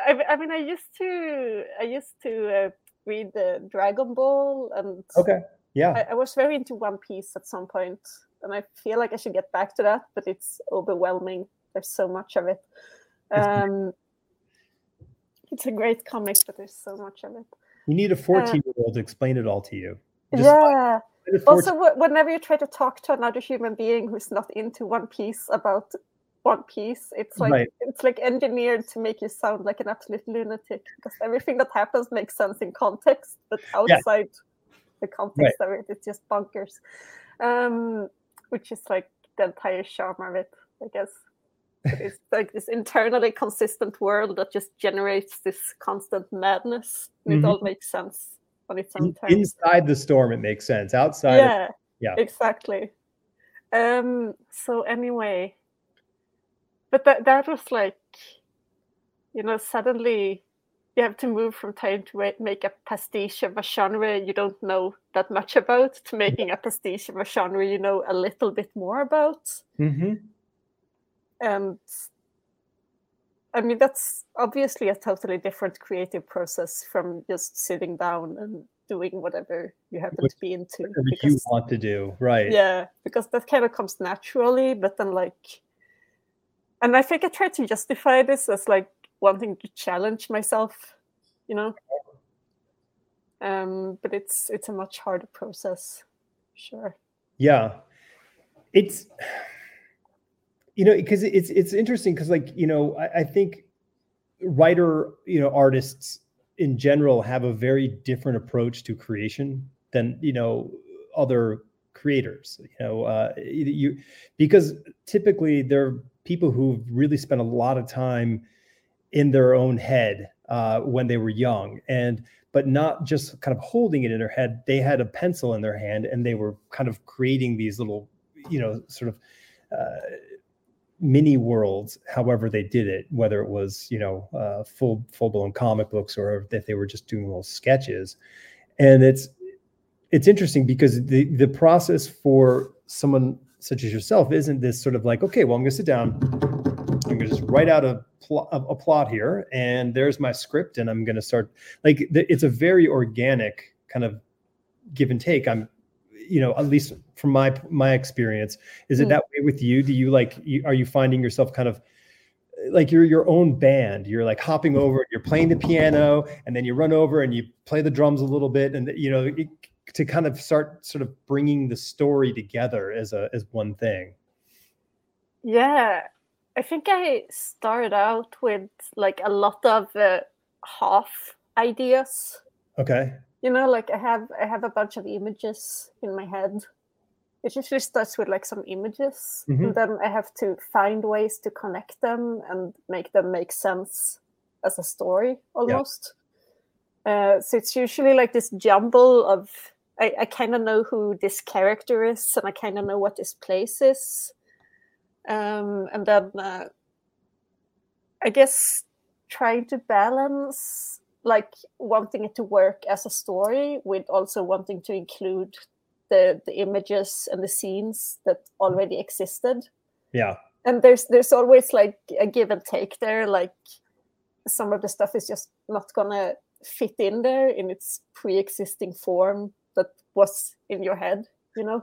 I, I mean, I used to, I used to uh, read the Dragon Ball, and okay, yeah, I, I, was very into One Piece at some point, and I feel like I should get back to that, but it's overwhelming. There's so much of it. (laughs) Um, it's a great comic, but there's so much of it. You need a 14 year old to explain it all to you. Just yeah. Also, whenever you try to talk to another human being who's not into One Piece about one piece it's like right. it's like engineered to make you sound like an absolute lunatic because everything that happens makes sense in context but outside yeah. the context right. of it it's just bonkers um which is like the entire charm of it i guess it's like this internally consistent world that just generates this constant madness. And mm-hmm. it all makes sense on its own time inside the storm it makes sense. Outside yeah of, yeah exactly. Um so anyway but that that was like you know suddenly you have to move from trying to make a pastiche of a genre you don't know that much about to making a pastiche of a genre you know a little bit more about. Mm-hmm. And i mean that's obviously a totally different creative process from just sitting down and doing whatever you happen to be into because, you want to do right yeah because that kind of comes naturally but then like and I think I try to justify this as like wanting to challenge myself, you know. Um, but it's it's a much harder process, sure. Yeah, it's you know because it's it's interesting because like you know I, I think writer you know artists in general have a very different approach to creation than you know other creators you know uh you because typically they're people who've really spent a lot of time in their own head uh, when they were young and but not just kind of holding it in their head they had a pencil in their hand and they were kind of creating these little you know sort of uh, mini worlds however they did it whether it was you know uh, full full blown comic books or if they were just doing little sketches and it's it's interesting because the the process for someone such as yourself isn't this sort of like, okay, well, I'm going to sit down, I'm going to just write out a, pl- a plot here, and there's my script, and I'm going to start. Like, it's a very organic kind of give and take. I'm, you know, at least from my my experience, is it mm. that way with you? Do you like? You, are you finding yourself kind of like you're your own band? You're like hopping over, you're playing the piano, and then you run over and you play the drums a little bit, and you know, it, to kind of start sort of bringing the story together as a as one thing yeah i think i started out with like a lot of uh, half ideas okay you know like i have i have a bunch of images in my head. It usually starts with like some images Mhm. and then i have to find ways to connect them and make them make sense as a story almost. Uh, so it's usually like this jumble of i, I kind of know who this character is and i kind of know what this place is. Um, and then uh, i guess trying to balance like wanting it to work as a story with also wanting to include the the images and the scenes that already existed Yeah. and there's there's always like a give and take there like some of the stuff is just not gonna fit in there in its pre-existing form that was in your head you know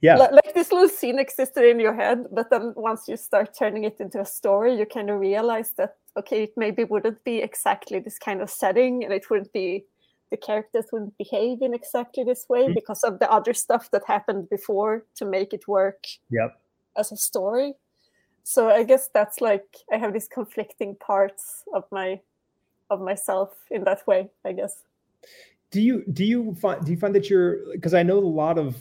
Yeah. Li- like this little scene existed in your head but then once you start turning it into a story you kind of realize that okay it maybe wouldn't be exactly this kind of setting and it wouldn't be the characters wouldn't behave in exactly this way Mhm. because of the other stuff that happened before to make it work Yep. as a story so i guess that's like i have these conflicting parts of my of myself in that way i guess do you do you find do you find that you're because i know a lot of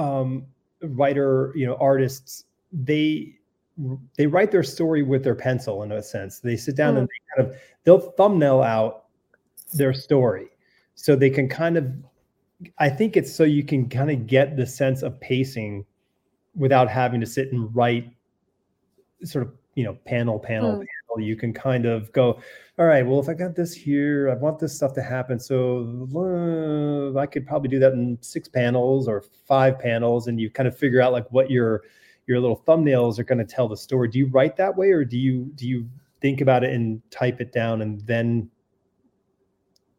um writer you know artists they they write their story with their pencil in a sense. They sit down and they kind of they'll thumbnail out their story. So they can kind of i think it's so you can kind of get the sense of pacing without having to sit and write sort of you know panel panel Mm. panel you can kind of go all right well if i got this here i want this stuff to happen. So uh, i could probably do that in six panels or five panels and you kind of figure out like what your your little thumbnails are going to tell the story. Do you write that way or do you do you think about it and type it down and then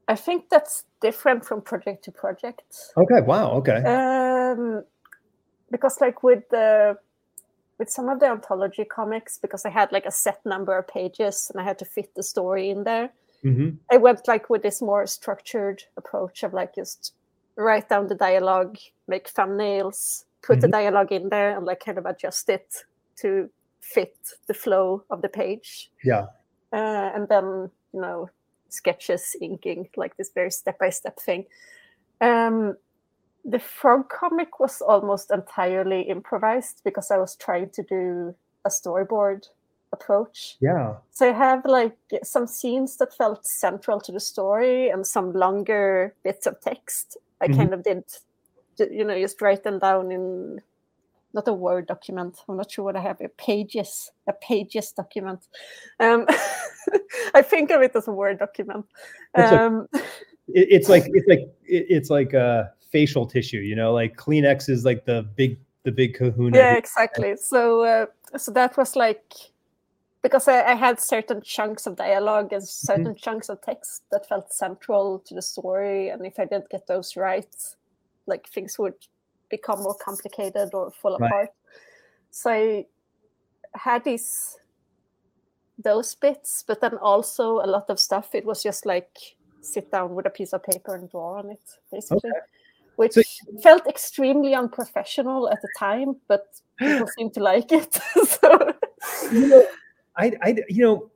i think that's different from project to project. Okay wow okay. Um because like with the with some of the anthology comics because i had like a set number of pages and i had to fit the story in there. Hmm i went like with this more structured approach of like just write down the dialogue make thumbnails put the dialogue in there and like kind of adjust it to fit the flow of the page. Yeah. Uh, and then you know sketches inking like this very step by step thing. Um the frog comic was almost entirely improvised because i was trying to do a storyboard approach. Yeah. So i have like some scenes that felt central to the story and some longer bits of text. I Mhm. kind of did you know just write them down in not a word document. I'm not sure what i have a pages a pages document. Um (laughs) i think of it as a word document. It's like- um (laughs) it, it's like it's like it, it's like uh facial tissue you know like kleenex is like the big the big kahuna. Yeah exactly. So uh, so that was like because I, I had certain chunks of dialogue and certain chunks of text that felt central to the story. And if i didn't get those right like things would become more complicated or fall Right. apart. So i had these those bits but then also a lot of stuff it was just like sit down with a piece of paper and draw on it basically which So- felt extremely unprofessional at the time but people seem to like it (laughs) so you know, I, I, you know,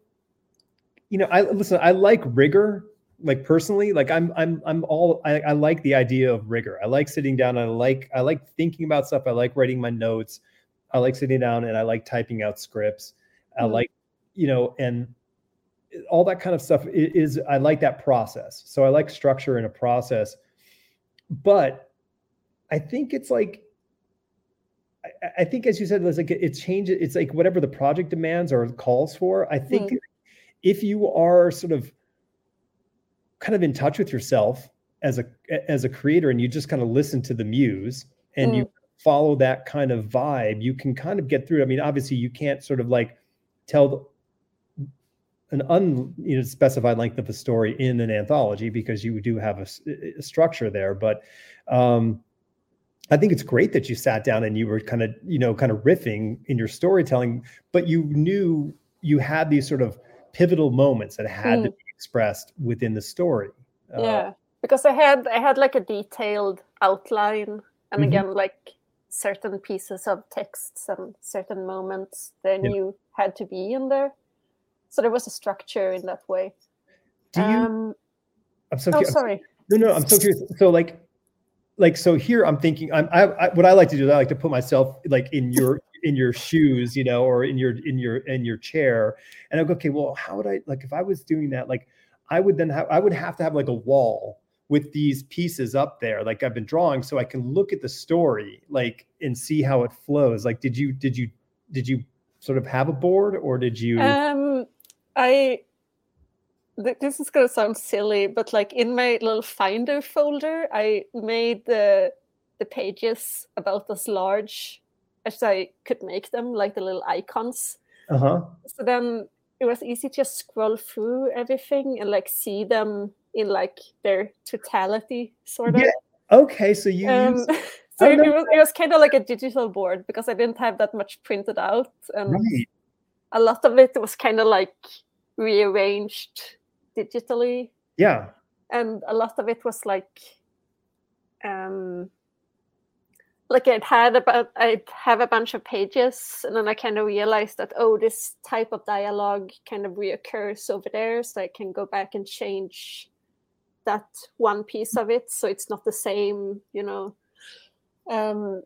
you know, I listen. I like rigor, like personally. Like I'm, I'm, I'm all. I, I like the idea of rigor. I like sitting down. I like, I like thinking about stuff. I like writing my notes. I like sitting down and I like typing out scripts. I Mhm. like, you know, and all that kind of stuff i- is. I like that process. So I like structure and a process. But I think it's like I- I think, as you said, it's like it changes. It's like whatever the project demands or calls for. I think mm-hmm. if you are sort of kind of in touch with yourself as a as a creator, and you just kind of listen to the muse and you mm. follow that kind of vibe, you can kind of get through. I mean, obviously, you can't sort of like tell the- an unspecified you know length of a story in an anthology because you do have a structure there, but. um I think it's great that you sat down and you were kind of, you know, kind of riffing in your storytelling, but you knew you had these sort of pivotal moments that had to Mm. be expressed within the story. Uh, yeah because i had i had like a detailed outline and Mhm. again like certain pieces of texts and certain moments that I Yeah. knew had to be in there so there was a structure in that way Do you? um I'm so. oh cu- sorry no, no, I'm so curious. So like, like so here I'm thinking I'm I, I, what I like to do is I like to put myself like in your in your shoes, you know, or in your in your in your chair, and I go, okay, well, how would I like if I was doing that? Like, I would then have I would have to have like a wall with these pieces up there, like I've been drawing, so I can look at the story, like and see how it flows. Like, did you did you did you sort of have a board, or did you? Um, I this is gonna sound silly, but like in my little Finder folder, I made the the pages about as large as I could make them, like the little icons. Uh huh. So then it was easy to just scroll through everything and like see them in like their totality, sort of. Yeah. Okay, so you. Um, use... (laughs) so it, was, it was kind of like a digital board because I didn't have that much printed out, and right. a lot of it was kind of like rearranged digitally. Yeah. And a lot of it was like um like I'd had about I'd have a bunch of pages and then I kind of realized that oh this type of dialogue kind of reoccurs over there so I can go back and change that one piece of it so it's not the same you know um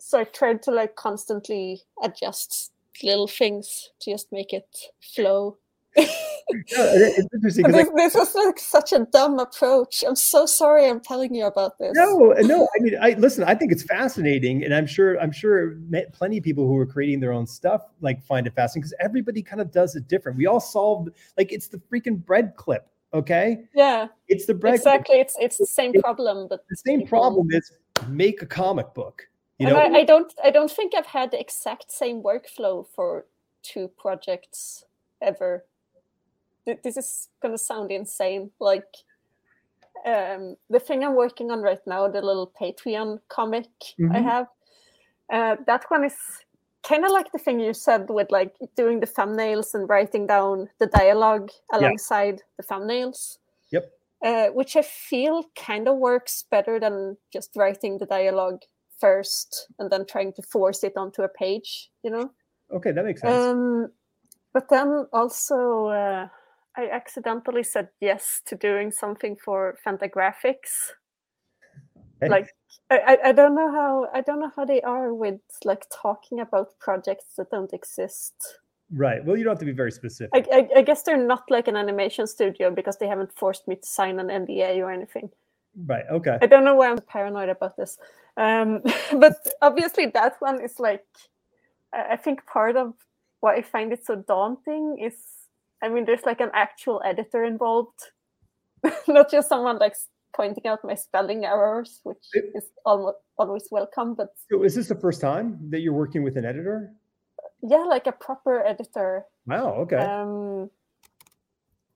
so I tried to like constantly adjust little things to just make it flow (laughs) it's interesting. This, like, this was like such a dumb approach. I'm so sorry. I'm telling you about this. No, no. I mean, I listen. I think it's fascinating, and I'm sure. I'm sure plenty of people who are creating their own stuff like find it fascinating because everybody kind of does it different. We all solve like it's the freaking bread clip. Okay. Yeah. It's the bread. Exactly. Clip. It's it's the same problem, but the same people... problem is make a comic book. You know, I, I don't. I don't think I've had the exact same workflow for two projects ever this is going to sound insane. Like um, the thing I'm working on right now, the little Patreon comic mm-hmm. I have, uh, that one is kind of like the thing you said with like doing the thumbnails and writing down the dialogue alongside yeah. the thumbnails. Yep. Uh, which I feel kind of works better than just writing the dialogue first and then trying to force it onto a page, you know? Okay, that makes sense. Um, but then also, uh, I accidentally said yes to doing something for Fantagraphics. Hey. Like I, I don't know how I don't know how they are with like talking about projects that don't exist. Right. Well, you don't have to be very specific. I, I, I guess they're not like an animation studio because they haven't forced me to sign an NDA or anything. Right. Okay. I don't know why I'm paranoid about this. Um, (laughs) but obviously, that one is like, I think part of why I find it so daunting is I mean, there's like an actual editor involved, (laughs) not just someone like pointing out my spelling errors, which it, is almost always welcome. But so is this the first time that you're working with an editor? Yeah, like a proper editor. Wow. Okay. Um,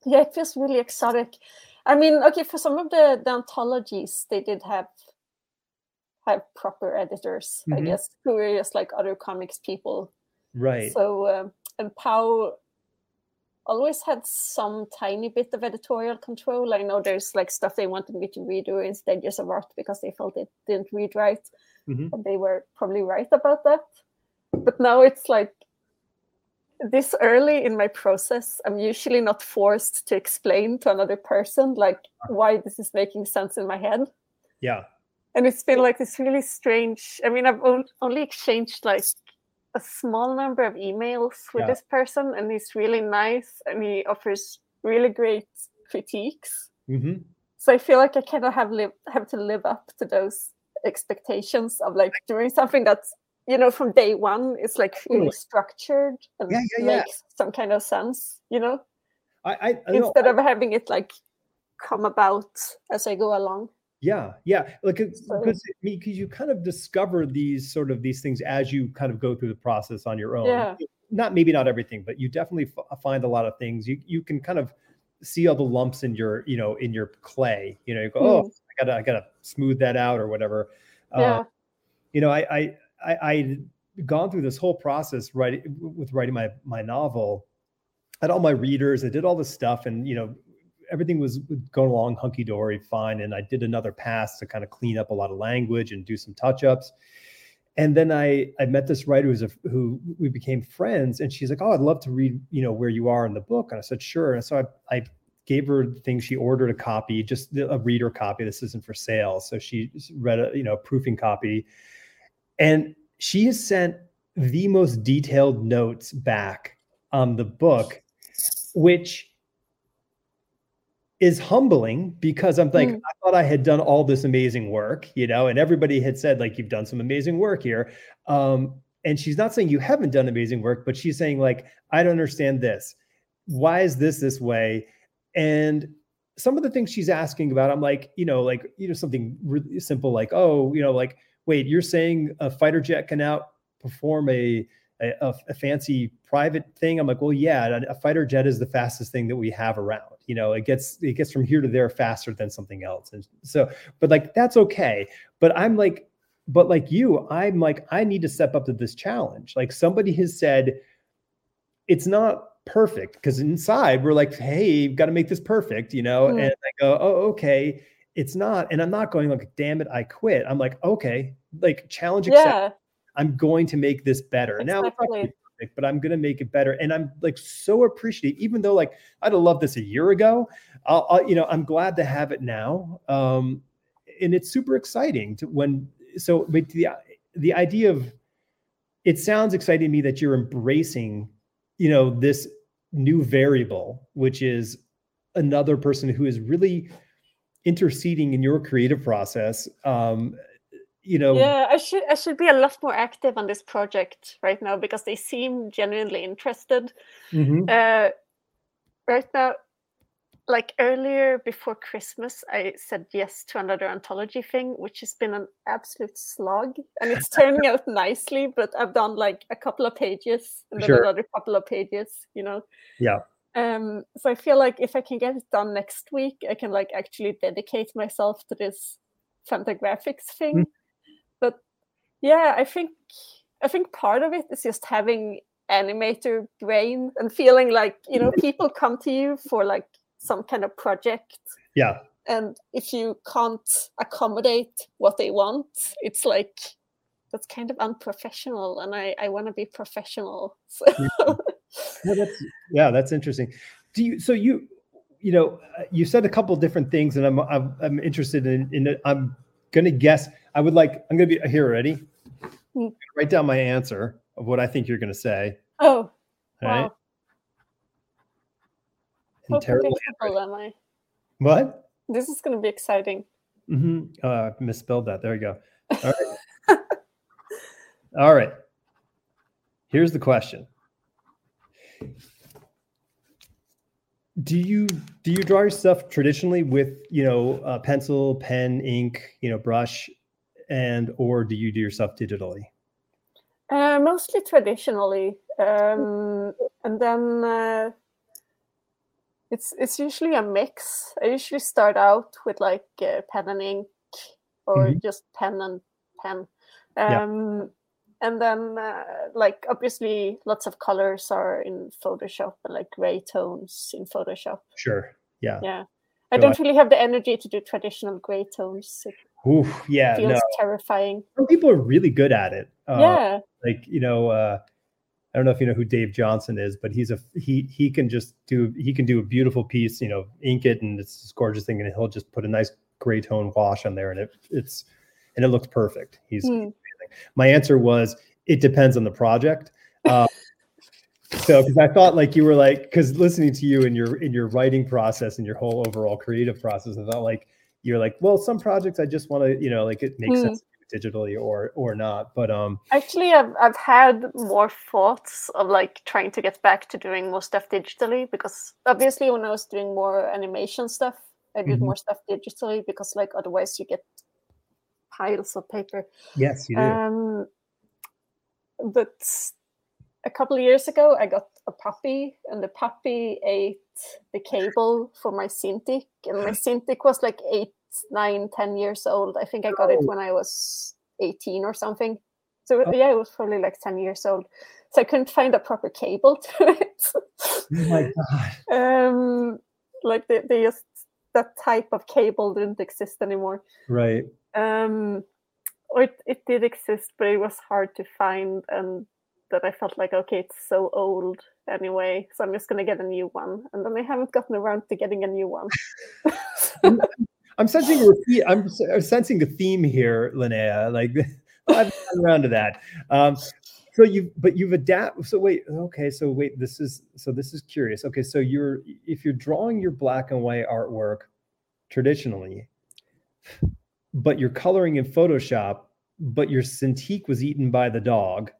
yeah, it feels really exotic. I mean, okay, for some of the, the anthologies, they did have have proper editors, mm-hmm. I guess, who are just like other comics people. Right. So, um, and Peow always had some tiny bit of editorial control. I know there's like stuff they wanted me to redo in Stages of Rot because they felt it didn't read right. Mm-hmm. And they were probably right about that. But now it's like this early in my process, I'm usually not forced to explain to another person like why this is making sense in my head. Yeah. And it's been like this really strange. I mean, I've only exchanged like a small number of emails with yeah. this person, and he's really nice and he offers really great critiques. Mm-hmm. So I feel like I kind of have live have to live up to those expectations of like doing something that's you know from day one it's like really structured and yeah, yeah, makes some kind of sense you know I, I, I instead know, of having it like come about as I go along. Yeah, yeah, like because because you kind of discover these sort of these things as you kind of go through the process on your own. Yeah. Not maybe not everything, but you definitely f- find a lot of things. You you can kind of see all the lumps in your you know in your clay. You know, you go, mm. oh, I gotta I gotta smooth that out or whatever. Yeah. Uh, you know, I I I I gone through this whole process writing with writing my my novel. I had all my readers. I did all this stuff, and you know, everything was going along hunky dory, fine. And I did another pass to kind of clean up a lot of language and do some touch ups. And then I I met this writer who's a, who we became friends, and she's like, "Oh, I'd love to read, you know, where you are in the book." And I said, "Sure." And so I I gave her things. She ordered a copy, just a reader copy. This isn't for sale. So she read a, you know, a proofing copy. And she has sent the most detailed notes back on the book, which is humbling because I'm like, mm. I thought I had done all this amazing work, you know, and everybody had said, like, you've done some amazing work here. Um, and she's not saying you haven't done amazing work, but she's saying, like, I don't understand this. Why is this this way? And some of the things she's asking about, I'm like, you know, like, you know, something really simple, like, oh, you know, like, wait, you're saying a fighter jet can outperform a a, a, fancy private thing. I'm like, well, yeah, a fighter jet is the fastest thing that we have around. You know, it gets it gets from here to there faster than something else. And so, but like that's okay. But I'm like, but like you, I'm like, I need to step up to this challenge. Like somebody has said, it's not perfect because inside we're like, hey, you've got to make this perfect, you know. Mm. And I go, oh, okay. It's not, and I'm not going like, damn it, I quit. I'm like, okay, like challenge accepted. Yeah I'm going to make this better. Exactly. Now, perfect, but I'm going to make it better. And I'm like so appreciative, even though like I'd have loved this a year ago. I'll, I'll you know, I'm glad to have it now. Um, and it's super exciting to when, so, but the, the idea of, it sounds exciting to me that you're embracing, you know, this new variable, which is another person who is really interceding in your creative process um, you know yeah i should i should be a lot more active on this project right now because they seem genuinely interested. Mm-hmm. uh, right now like earlier before christmas i said yes to another anthology thing which has been an absolute slog and it's turning out (laughs) nicely but i've done like a couple of pages and then sure. another couple of pages you know? Yeah. Um so i feel like if i can get it done next week i can like actually dedicate myself to this fantagraphics thing. But yeah, I think I think part of it is just having animator brain and feeling like you know people come to you for like some kind of project. Yeah. And if you can't accommodate what they want, it's like that's kind of unprofessional and I, I want to be professional. So. yeah, that's, yeah, that's interesting. Do you so you you know uh, you said a couple different things and I'm I'm, I'm interested in in I'm gonna guess I would like, I'm going to be here. Ready? Mm. Write down my answer of what I think you're going to say. Oh, All wow. right. How terrible am I? What? This is going to be exciting. Mm-hmm. Uh, misspelled that. There you go. All right. (laughs) All right. Here's the question. Do you do you draw your stuff traditionally with you know uh, pencil, pen, ink, you know, brush, and or do you do your stuff digitally? Uh, mostly traditionally, um, and then uh, it's it's usually a mix. I usually start out with like uh, pen and ink, or mm-hmm. just pen and pen, um. And then uh, like obviously lots of colors are in Photoshop and like gray tones in Photoshop. Sure. Yeah. Yeah. I don't really have the energy to do traditional gray tones. It Oof, yeah, feels no. terrifying. Some people are really good at it. Uh, yeah, like you know, uh, I don't know if you know who Dave Johnson is, but he's a he he can just do he can do a beautiful piece, you know, ink it and it's this gorgeous thing, and he'll just put a nice gray tone wash on there, and it it's and it looks perfect. He's hmm. My answer was it depends on the project. Uh, (laughs) so because I thought like you were like because listening to you in your in your writing process and your whole overall creative process, I thought like you're like, well, some projects I just want to, you know, like it makes mm. sense digitally or or not. But um actually I've I've had more thoughts of like trying to get back to doing more stuff digitally because obviously when I was doing more animation stuff, I did mm-hmm. more stuff digitally because like otherwise you get piles of paper. Yes, you do. Um but a couple of years ago I got a puppy and the puppy ate the cable for my Cintiq and my (laughs) Cintiq was like eight nine, ten years old. I think I got oh. it when I was 18 or something. So oh. yeah, it was probably like 10 years old. So I couldn't find a proper cable (laughs) to it. oh my god. Um like they, they just that type of cable didn't exist anymore. Right. Um or it, it did exist, but it was hard to find and that I felt like okay, it's so old anyway, so I'm just gonna get a new one. And then I haven't gotten around to getting a new one. I'm sensing a I'm sensing a theme here, Linnea. Like (laughs) I've gotten around to that. Um, so you but you've adapted so wait okay so wait this is so this is curious okay so you're if you're drawing your black and white artwork traditionally but you're coloring in photoshop but your cintiq was eaten by the dog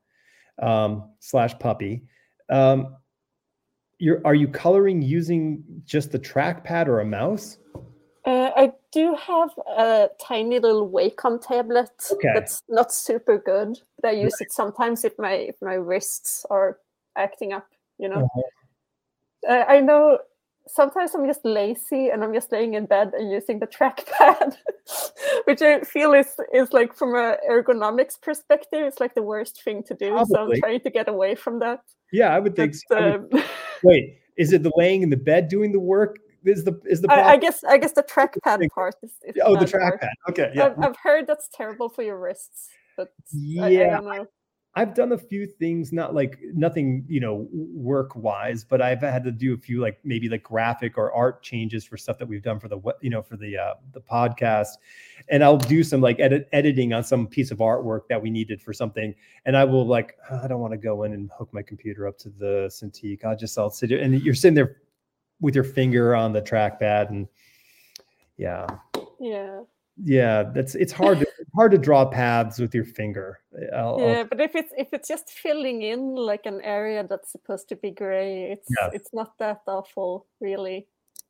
um, slash puppy um, you're are you coloring using just the trackpad or a mouse uh, I do have a tiny little Wacom tablet Okay. that's not super good, but I use it sometimes if my if my wrists are acting up. You know, Uh-huh. uh, I know sometimes I'm just lazy and I'm just laying in bed and using the trackpad, (laughs) which I feel is is like from a ergonomics perspective, it's like the worst thing to do. So I'm trying to get away from that. yeah i would think But, so. I would- um, (laughs) wait is it the laying in the bed doing the work is the is the I, I guess I guess the trackpad part is, is oh the trackpad okay yeah I've, I've heard that's terrible for your wrists, but I- I, Yeah, don't know. I've done a few things, not like nothing, you know, work wise, but I've had to do a few like maybe like graphic or art changes for stuff that we've done for the we- you know for the uh, the podcast, and I'll do some like edit editing on some piece of artwork that we needed for something, and I will like "Oh, I don't want to go in and hook my computer up to the Cintiq. I'll just I'll sit and you're sitting there with your finger on the trackpad and yeah. Yeah, yeah that's it's hard to, (laughs) hard to draw paths with your finger I'll- I'll- yeah, but if it's if it's just filling in like an area that's supposed to be gray, it's Yeah. it's not that awful, really.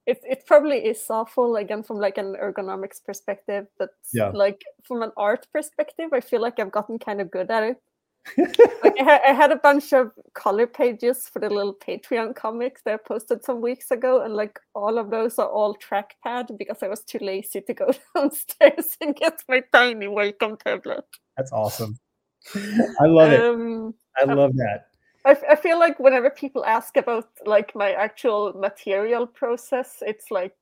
It it probably is awful again from like an ergonomics perspective, but Yeah. like from an art perspective, I feel like I've gotten kind of good at it. Like I, ha- I had a bunch of color pages for the little Patreon comics that I posted some weeks ago, and like all of those are all trackpad because I was too lazy to go (laughs) downstairs and get my tiny Wacom tablet. That's awesome. I love it. Um, I love that. I, f- I feel like whenever people ask about like my actual material process, it's like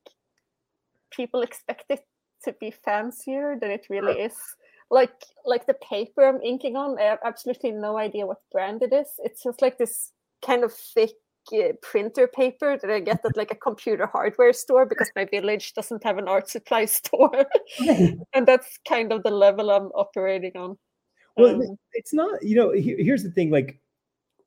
people expect it to be fancier than it really is. Like like the paper I'm inking on, I have absolutely no idea what brand it is. It's just like this kind of thick uh, printer paper that I get at like a computer hardware store because my village doesn't have an art supply (laughs) store, (laughs) and that's kind of the level I'm operating on. Well, Um, it's not, you know, here's the thing like,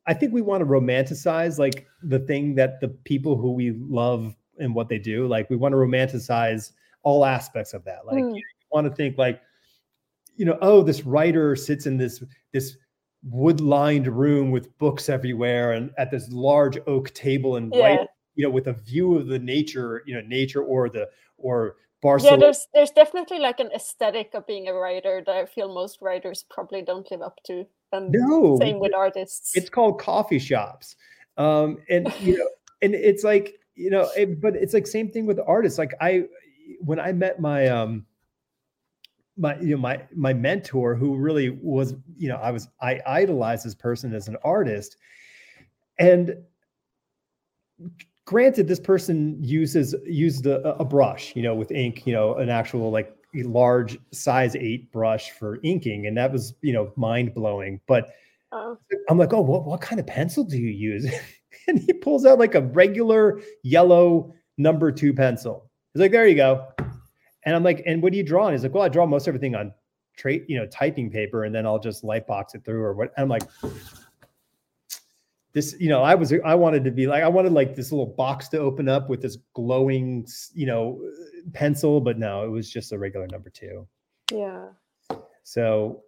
I think we want to romanticize like the thing that the people who we love and what they do, like, we want to romanticize all aspects of that. Like, Mm. you want to think like, you know, oh, this writer sits in this, this wood lined room with books everywhere and at this large oak table and Yeah. white, you know, with a view of the nature, you know, nature or the, or Barcelona. yeah there's there's definitely like an aesthetic of being a writer that i feel most writers probably don't live up to and no, same with artists it's called coffee shops um and you know and it's like you know it, but it's like same thing with artists like i when i met my um my you know my my mentor who really was you know i was i idolized this person as an artist and granted this person uses used a, a brush you know with ink you know an actual like large size 8 brush for inking and that was you know mind blowing but Oh, I'm like, oh, what, what kind of pencil do you use? (laughs) and he pulls out like a regular yellow number two pencil. He's like, there you go. And I'm like, and what do you draw And He's like, well, I draw most everything on trait, you know, typing paper, and then I'll just light box it through or what. And I'm like, this, you know, I was, I wanted to be like, I wanted like this little box to open up with this glowing, you know, pencil, but no, it was just a regular number two. yeah So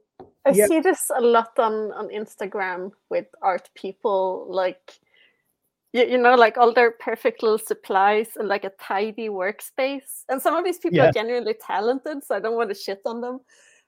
i Yeah. see this a lot on on instagram with art people like you, you know like all their perfect little supplies and like a tidy workspace and some of these people Yeah. are genuinely talented so i don't want to shit on them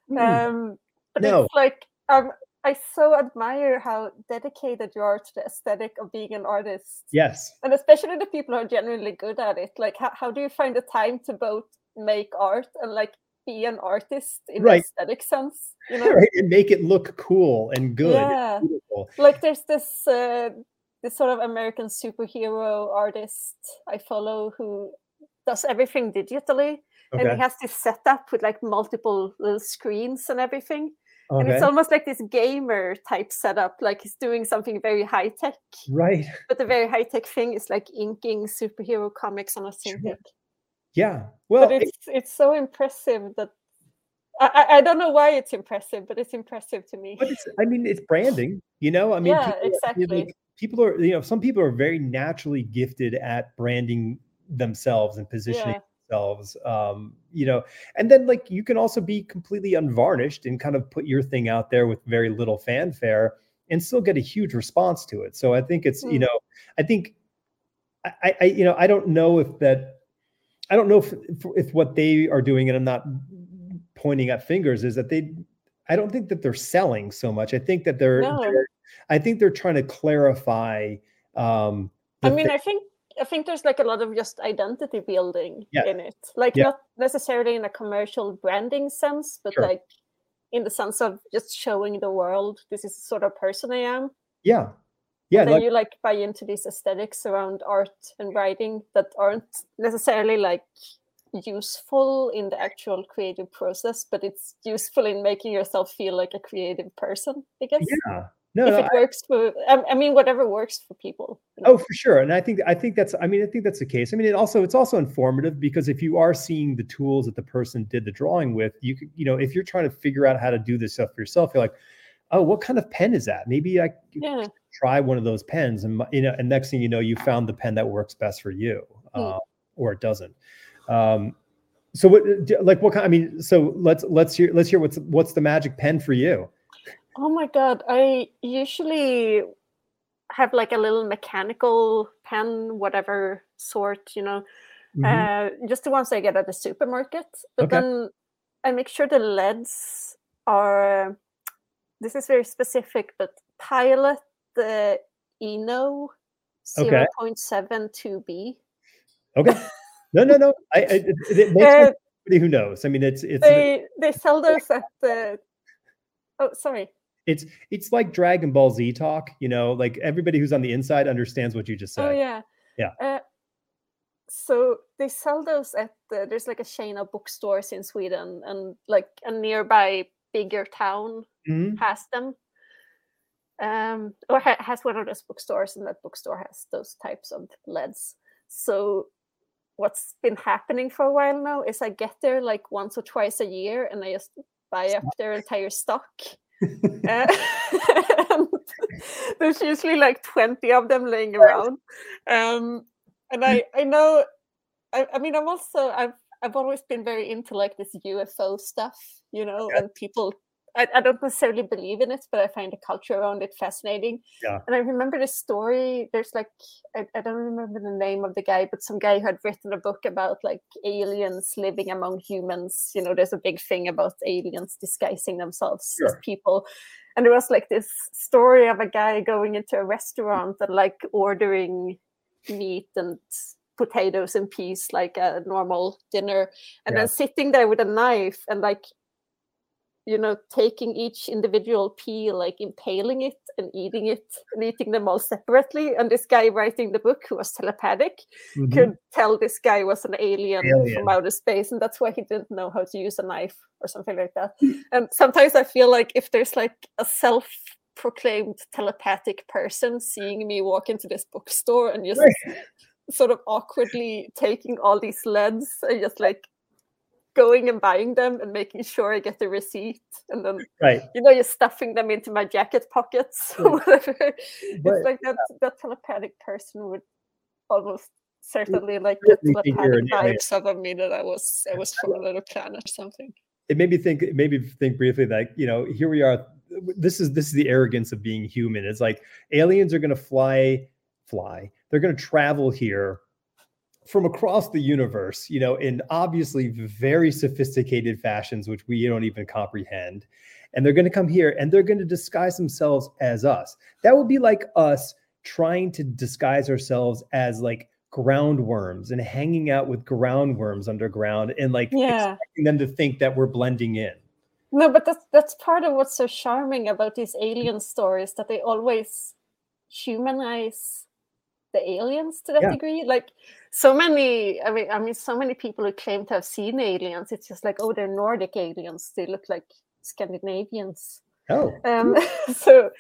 mm, um but No. it's like um i so admire how dedicated you are to the aesthetic of being an artist yes, and especially the people who are genuinely good at it like how, how do you find the time to both make art and like be an artist in Right. the aesthetic sense you (laughs) know right, and make it look cool and good. Yeah. beautiful. like there's this uh, this sort of american superhero artist i follow who does everything digitally and he has this setup with like multiple little screens and everything and it's almost like this gamer type setup like he's doing something very high tech Right. but the very high tech thing is like inking superhero comics on a Sure. Yeah. Well, but it- it's it's so impressive that I, I don't know why it's impressive but it's impressive to me but it's, I mean, it's branding, you know? I mean, Yeah, people are- you know, exactly. like, people are, you know, some people are very naturally gifted at branding themselves and positioning yeah themselves. Um, you know, and then like you can also be completely unvarnished and kind of put your thing out there with very little fanfare and still get a huge response to it. So I think it's, you Mm. know, I think I, I- you know, I don't know if that, I don't know if, if, if what they are doing, and I'm not pointing at fingers, is that they, I don't think that they're selling so much. I think that they're, No. they're I think they're trying to clarify. Um, I mean I think I think there's like a lot of just identity building Yeah. in it like Yeah. not necessarily in a commercial branding sense but Sure. like in the sense of just showing the world this is the sort of person I am yeah, yeah, then like, you like buy into these aesthetics around art and writing that aren't necessarily like useful in the actual creative process but it's useful in making yourself feel like a creative person i guess yeah. No, if no, it works for I, I mean whatever works for people you know? Oh, for sure. And I think I think that's I mean I think that's the case. I mean it also it's also informative because if you are seeing the tools that the person did the drawing with, you could, you know, if you're trying to figure out how to do this stuff for yourself, you're like, "Oh, what kind of pen is that? Maybe I yeah try one of those pens." And my- you know, and next thing you know, you found the pen that works best for you. Uh, or it doesn't. Um so what like what kind I mean, so let's let's hear let's hear what's what's the magic pen for you? Oh my god, I usually have like a little mechanical pen, whatever sort, you know, Mhm. uh, just the ones I get at the supermarket. But Okay. then I make sure the leads are. This is very specific, but Pilot the Eno 0.72B. Okay. No, no, no. I, I it, it makes Uh, sense somebody who knows. I mean, it's it's they they sell those at the. Oh, sorry. it's it's like Dragon Ball Z talk. You know, like everybody who's on the inside understands what you just said. Oh yeah. Yeah. Uh, so they sell those at the, there's like a chain of bookstores in Sweden, and like a nearby bigger town Mhm. has them. Um, or ha- has one of those bookstores, and that bookstore has those types of leads. So what's been happening for a while now is I get there like once or twice a year, and I just buy up their entire stock. (laughs) Uh, and (laughs) there's usually like 20 of them laying around um and i i know I, I mean i'm also i've i've always been very into like this ufo stuff you know Okay. and people I, I don't necessarily believe in it but i find the culture around it fascinating. Yeah. and i remember the story there's like I, I don't remember the name of the guy but some guy who had written a book about like aliens living among humans. You know there's a big thing about aliens disguising themselves as people. And there was like this story of a guy going into a restaurant and like ordering meat and potatoes and peas like a normal dinner. And Yeah. then sitting there with a knife and like you know taking each individual pea like impaling it and eating it and eating them all separately and this guy writing the book who was telepathic Mhm. could tell this guy was an alien, Alien. from outer space, and that's why he didn't know how to use a knife or something like that. And sometimes I feel like if there's like a self-proclaimed telepathic person seeing me walk into this bookstore and just sort of awkwardly taking all these leads and just like going and buying them and making sure I get the receipt and then Right. you know you're stuffing them into my jacket pockets (laughs) or whatever. But- it's like that that telepathic person would almost certainly like get certainly think you're telepathic vibes of me that I was I was from another planet or something. It made me think. It made me think briefly that you know here we are. This is this is the arrogance of being human. It's like aliens are going to fly, fly. They're going to travel here from across the universe. You know, in obviously very sophisticated fashions, which we don't even comprehend. And they're going to come here and they're going to disguise themselves as us. That would be like us trying to disguise ourselves as like groundworms and hanging out with groundworms underground and like Yeah. expecting them to think that we're blending in. No, but that's that's part of what's so charming about these alien stories that they always humanize the aliens to that Yeah. degree. Like so many, I mean, I mean, so many people who claim to have seen aliens. It's just like, oh, they're Nordic aliens. They look like Scandinavians. Oh, Um, (laughs) so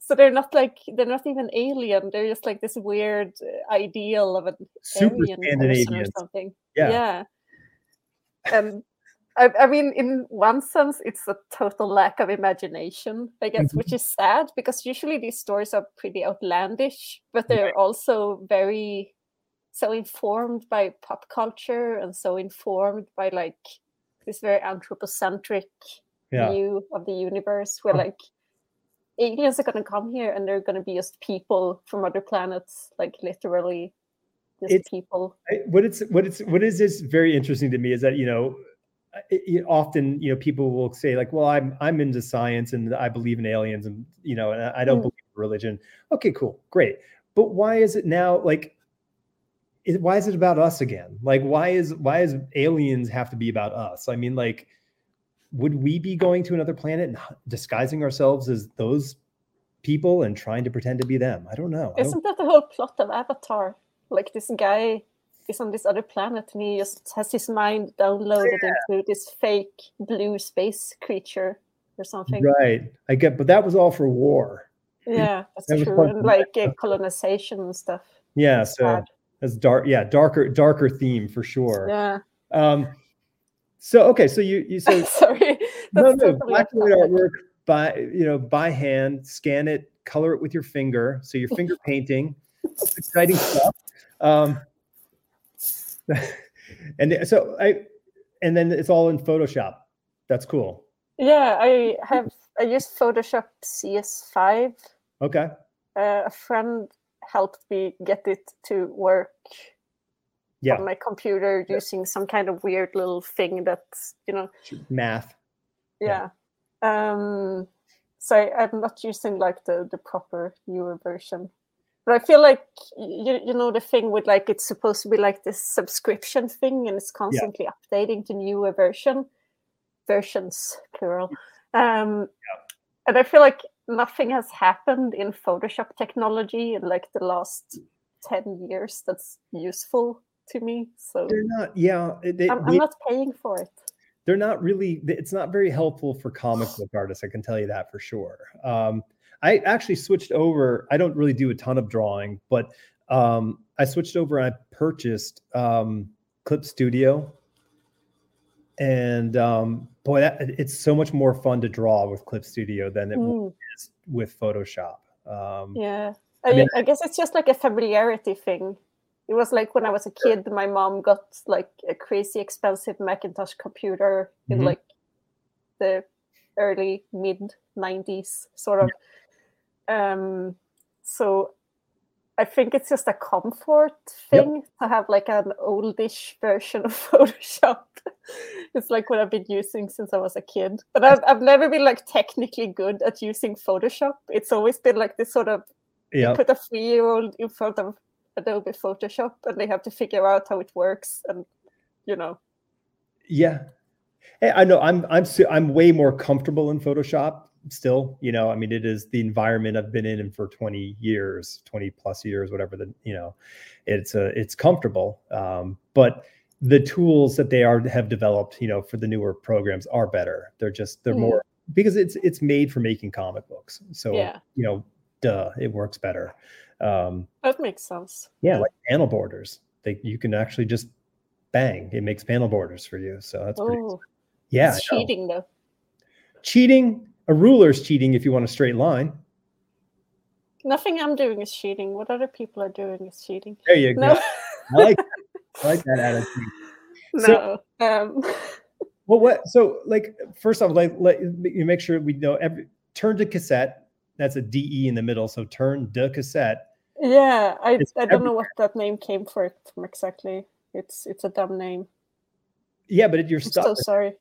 so they're not like they're not even alien. They're just like this weird uh, ideal of an super person or something. Yeah. Yeah. And I, I mean, in one sense, it's a total lack of imagination, I guess, Mm-hmm. which is sad because usually these stories are pretty outlandish, but they're also very so informed by pop culture and so informed by like this very anthropocentric Yeah. view of the universe where like aliens are going to come here and they're going to be just people from other planets like literally just It's- people I- what it's what it's what is this very interesting to me is that you know it, it- often you know people will say like well i'm i'm into science and i believe in aliens and you know and i I don't Mm. believe in religion okay cool great but why is it now like is, why is it about us again? Like why is why is aliens have to be about us? I mean like would we be going to another planet and disguising ourselves as those people and trying to pretend to be them? I don't know. I don't- isn't that the whole plot of avatar? Like this guy is on this other planet and he just has his mind downloaded into this fake blue space creature or something. Right. I get but that was all for war. Yeah that's That true. and like uh, colonization and stuff. Yeah, so sad. That's dark. Yeah, darker, darker theme for sure. yeah Um, so okay, so you you so (laughs) sorry no no totally black and white artwork by you know by hand, scan it, color it with your finger. So you're finger (laughs) painting, That's exciting stuff. Um, (laughs) and so I, and then it's all in Photoshop. That's cool. Yeah, I have. I use Photoshop CS5. Okay. Uh, a friend helped me get it to work Yeah. on my computer using some kind of weird little thing that's you know Math. yeah. Um, so I, I'm not using like the the proper newer version. But I feel like you, you know the thing with like it's supposed to be like this subscription thing and it's constantly updating to newer version versions plural. Um, and I feel like nothing has happened in Photoshop technology in like the last ten years that's useful to me. So They're not. Yeah. They, I'm, I'm not paying for it. they're not really it's not very helpful for comic (sighs) book artists i can tell you that for sure um, i actually switched over i don't really do a ton of drawing but um, i switched over and i purchased um, clip studio and um, boy that, it's so much more fun to draw with clip studio than it Mm. is with photoshop um, Yeah. I I, mean- I guess it's just like a familiarity thing. It was like when I was a kid, my mom got like a crazy expensive Macintosh computer in Mhm. like the early mid 90s, sort of. Um, so I think it's just a comfort thing to have like an oldish version of (laughs) Photoshop. it's like what I've been using since I was a kid. But I've, I've never been like technically good at using Photoshop. It's always been like this sort of yeah put a three year old in front of Adobe Photoshop and they have to figure out how it works and you know. Yeah. Hey, I know I'm I'm I'm way more comfortable in Photoshop still, you know. I mean it is the environment I've been in for 20 years, 20 plus years whatever the, you know. It's a it's comfortable. Um but the tools that they are have developed, you know, for the newer programs are better. They're just they're Mhm. more because it's it's made for making comic books. So, Yeah. you know, duh, it works better. Um That makes sense. yeah, like panel borders. They you can actually just bang, it makes panel borders for you. So that's pretty Oh, yeah, cheating though. cheating. A ruler's cheating if you want a straight line. Nothing I'm doing is cheating. What other people are doing is cheating. There you go. No, I like that. (laughs) I like that attitude. no. Um, (laughs) Well, what? So, like, first off, like, let you make sure we know every turn to cassette. That's a DE in the middle. So turn the cassette. yeah, I, It's I don't know what that name came for it from exactly. It's it's a dumb name. Yeah, but you're I'm stuck. so sorry.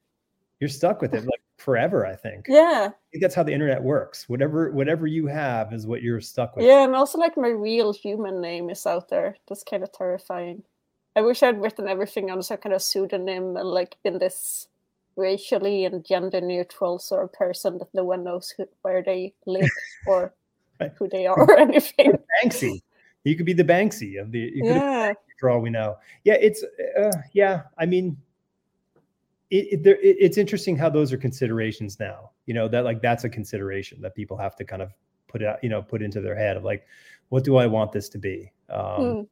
you're stuck with it like forever. I think. Yeah, I think that's how the internet works. Whatever whatever you have is what you're stuck with. yeah, and also like my real human name is out there. That's kind of terrifying. I wish I'd written everything on some kind of pseudonym and like been this racially and gender neutral sort of person that no one knows who, where they live (laughs) or Right. who they are or (laughs) anything. Banksy. You could be the Banksy of the. Yeah, for all we know. Yeah, it's uh, yeah. I mean, it, it, it's interesting how those are considerations now. You know that like that's a consideration that people have to kind of put out, you know, put into their head of like, what do I want this to be? Um, mm.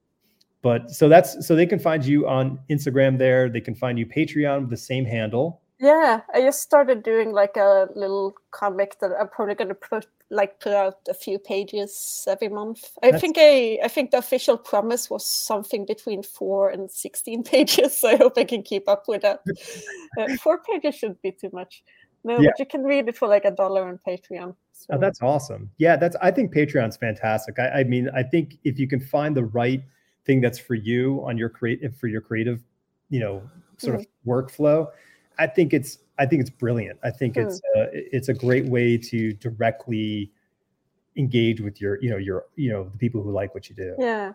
But so that's so they can find you on Instagram there. They can find you Patreon with the same handle. Yeah, I just started doing like a little comic that I'm probably going to put like put out a few pages every month. I That's... think I I think the official promise was something between four and sixteen (laughs) pages. So I hope I can keep up with that. (laughs) uh, four pages should be too much. No, yeah. but you can read it for like a dollar on Patreon. So. Oh, that's awesome. Yeah, that's I think Patreon's fantastic. I, I mean, I think if you can find the right thing that's for you on your creative for your creative, you know, sort mm-hmm. of workflow I think it's I think it's brilliant. I think hmm. it's a, it's a great way to directly engage with your you know your you know the people who like what you do. Yeah.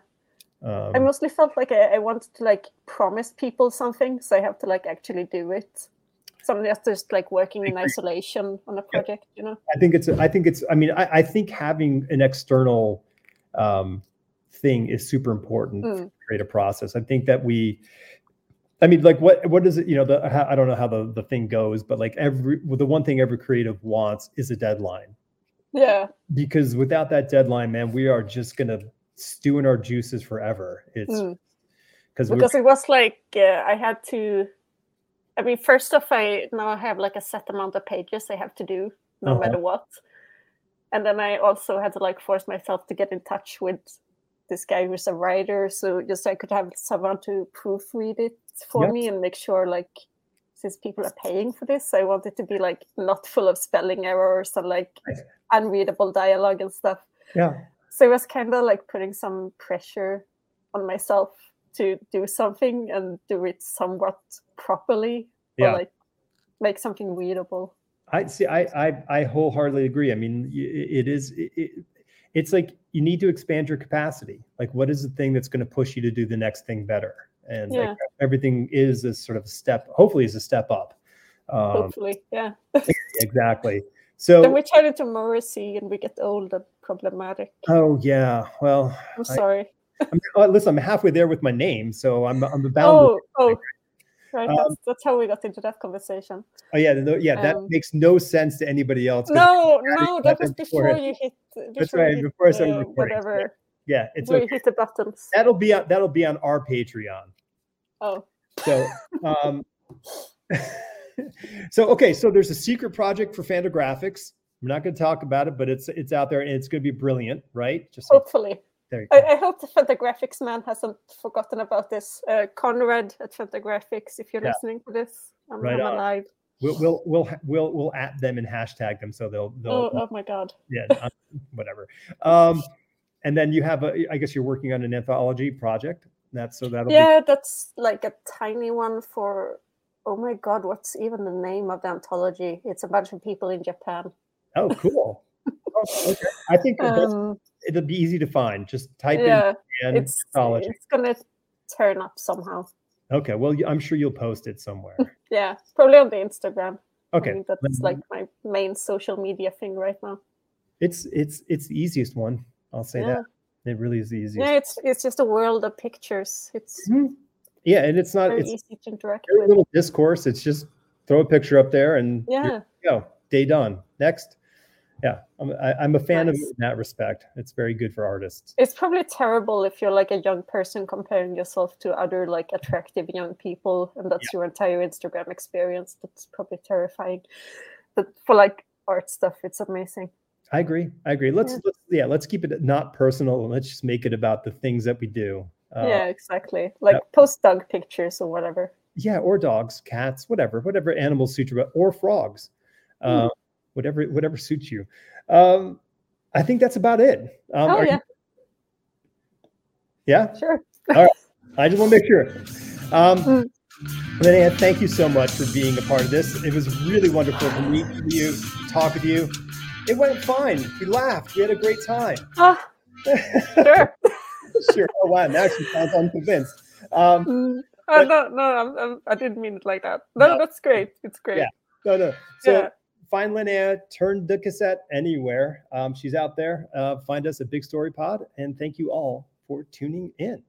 Um, I mostly felt like I, I, wanted to like promise people something, so I have to like actually do it. So I'm just, like working in isolation on a project, yeah. you know. I think it's I think it's I mean I, I think having an external um, thing is super important mm. create a process. I think that we I mean, like, what what is it? You know, the I don't know how the the thing goes, but like every well, the one thing every creative wants is a deadline. Yeah. Because without that deadline, man, we are just gonna stew in our juices forever. It's mm. because it was like uh, I had to. I mean, first off, I now have like a set amount of pages I have to do, no uh-huh. matter what. And then I also had to like force myself to get in touch with this guy who's a writer, so just so I could have someone to proofread it for yep. me and make sure like since people are paying for this, I want it to be like not full of spelling errors and like unreadable dialogue and stuff. Yeah. So it was kind of like putting some pressure on myself to do something and do it somewhat properly yeah. or like make something readable. I see. I I, I wholeheartedly agree. I mean, it is. It, it's like you need to expand your capacity. Like, what is the thing that's going to push you to do the next thing better? And yeah. like, everything is a sort of a step. Hopefully, is a step up. Um, hopefully, yeah. (laughs) exactly. So then we turn into Morrissey and we get old and problematic. Oh yeah. Well, I'm sorry. I, I'm, uh, listen, I'm halfway there with my name, so I'm I'm (laughs) bound. Oh, oh, Right, that's, um, that's, how we got into that conversation. Oh yeah, no, yeah, that um, makes no sense to anybody else. No, no, that was before, you hit. Before that's right, hit, before I started uh, recording. Whatever. Yeah, it's okay. you hit the buttons. That'll be on, that'll be on our Patreon. Oh. So, um, (laughs) so okay, so there's a secret project for Fantagraphics. I'm not going to talk about it, but it's it's out there and it's going to be brilliant, right? Just hopefully. There you go. I, I hope the Fantagraphics man hasn't forgotten about this. Uh, Conrad at Fantagraphics, if you're yeah. listening to this, I'm, right I'm alive. We'll we'll we'll we'll we'll at them and hashtag them so they'll they'll. Oh, oh my god. Yeah, (laughs) whatever. Um, and then you have a. I guess you're working on an anthology project. That's so that'll. Yeah, be- that's like a tiny one for. Oh my god, what's even the name of the anthology? It's a bunch of people in Japan. Oh, cool. (laughs) oh, okay. I think um, it'll be easy to find. Just type yeah, in it's, anthology. It's gonna turn up somehow. Okay, well, I'm sure you'll post it somewhere. (laughs) yeah, probably on the Instagram. Okay, I mean, that's like my main social media thing right now. It's it's it's the easiest one. I'll say yeah. that. It really is the easiest. Yeah, it's it's just a world of pictures. It's mm-hmm. yeah, and it's not it's easy to interact with. Little discourse. It's just throw a picture up there and yeah, go day done. Next, yeah, I'm I, am i am a fan nice. of it in that respect. It's very good for artists. It's probably terrible if you're like a young person comparing yourself to other like attractive young people, and that's yeah. your entire Instagram experience. That's probably terrifying. But for like art stuff, it's amazing. I agree. I agree. Let's yeah. let's yeah, let's keep it not personal and let's just make it about the things that we do. Uh, yeah, exactly. Like post dog pictures or whatever. Yeah, or dogs, cats, whatever, whatever animals suit you, or frogs, mm. uh, whatever whatever suits you. Um, I think that's about it. Um, oh yeah. You... Yeah. Sure. All right. I just want to make sure. Um, mm. Linnea, thank you so much for being a part of this. It was really wonderful to meet you, talk with you. It went fine. We laughed. We had a great time. Oh, sure. (laughs) sure. Oh, wow. Now she sounds unconvinced. Um, mm. oh, no, no, I'm, I'm, I did not mean it like that. No, no, that's great. It's great. Yeah. No, no. So yeah. find Linnea, turn the cassette anywhere. Um, she's out there. Uh, find us at Big Story Pod. And thank you all for tuning in.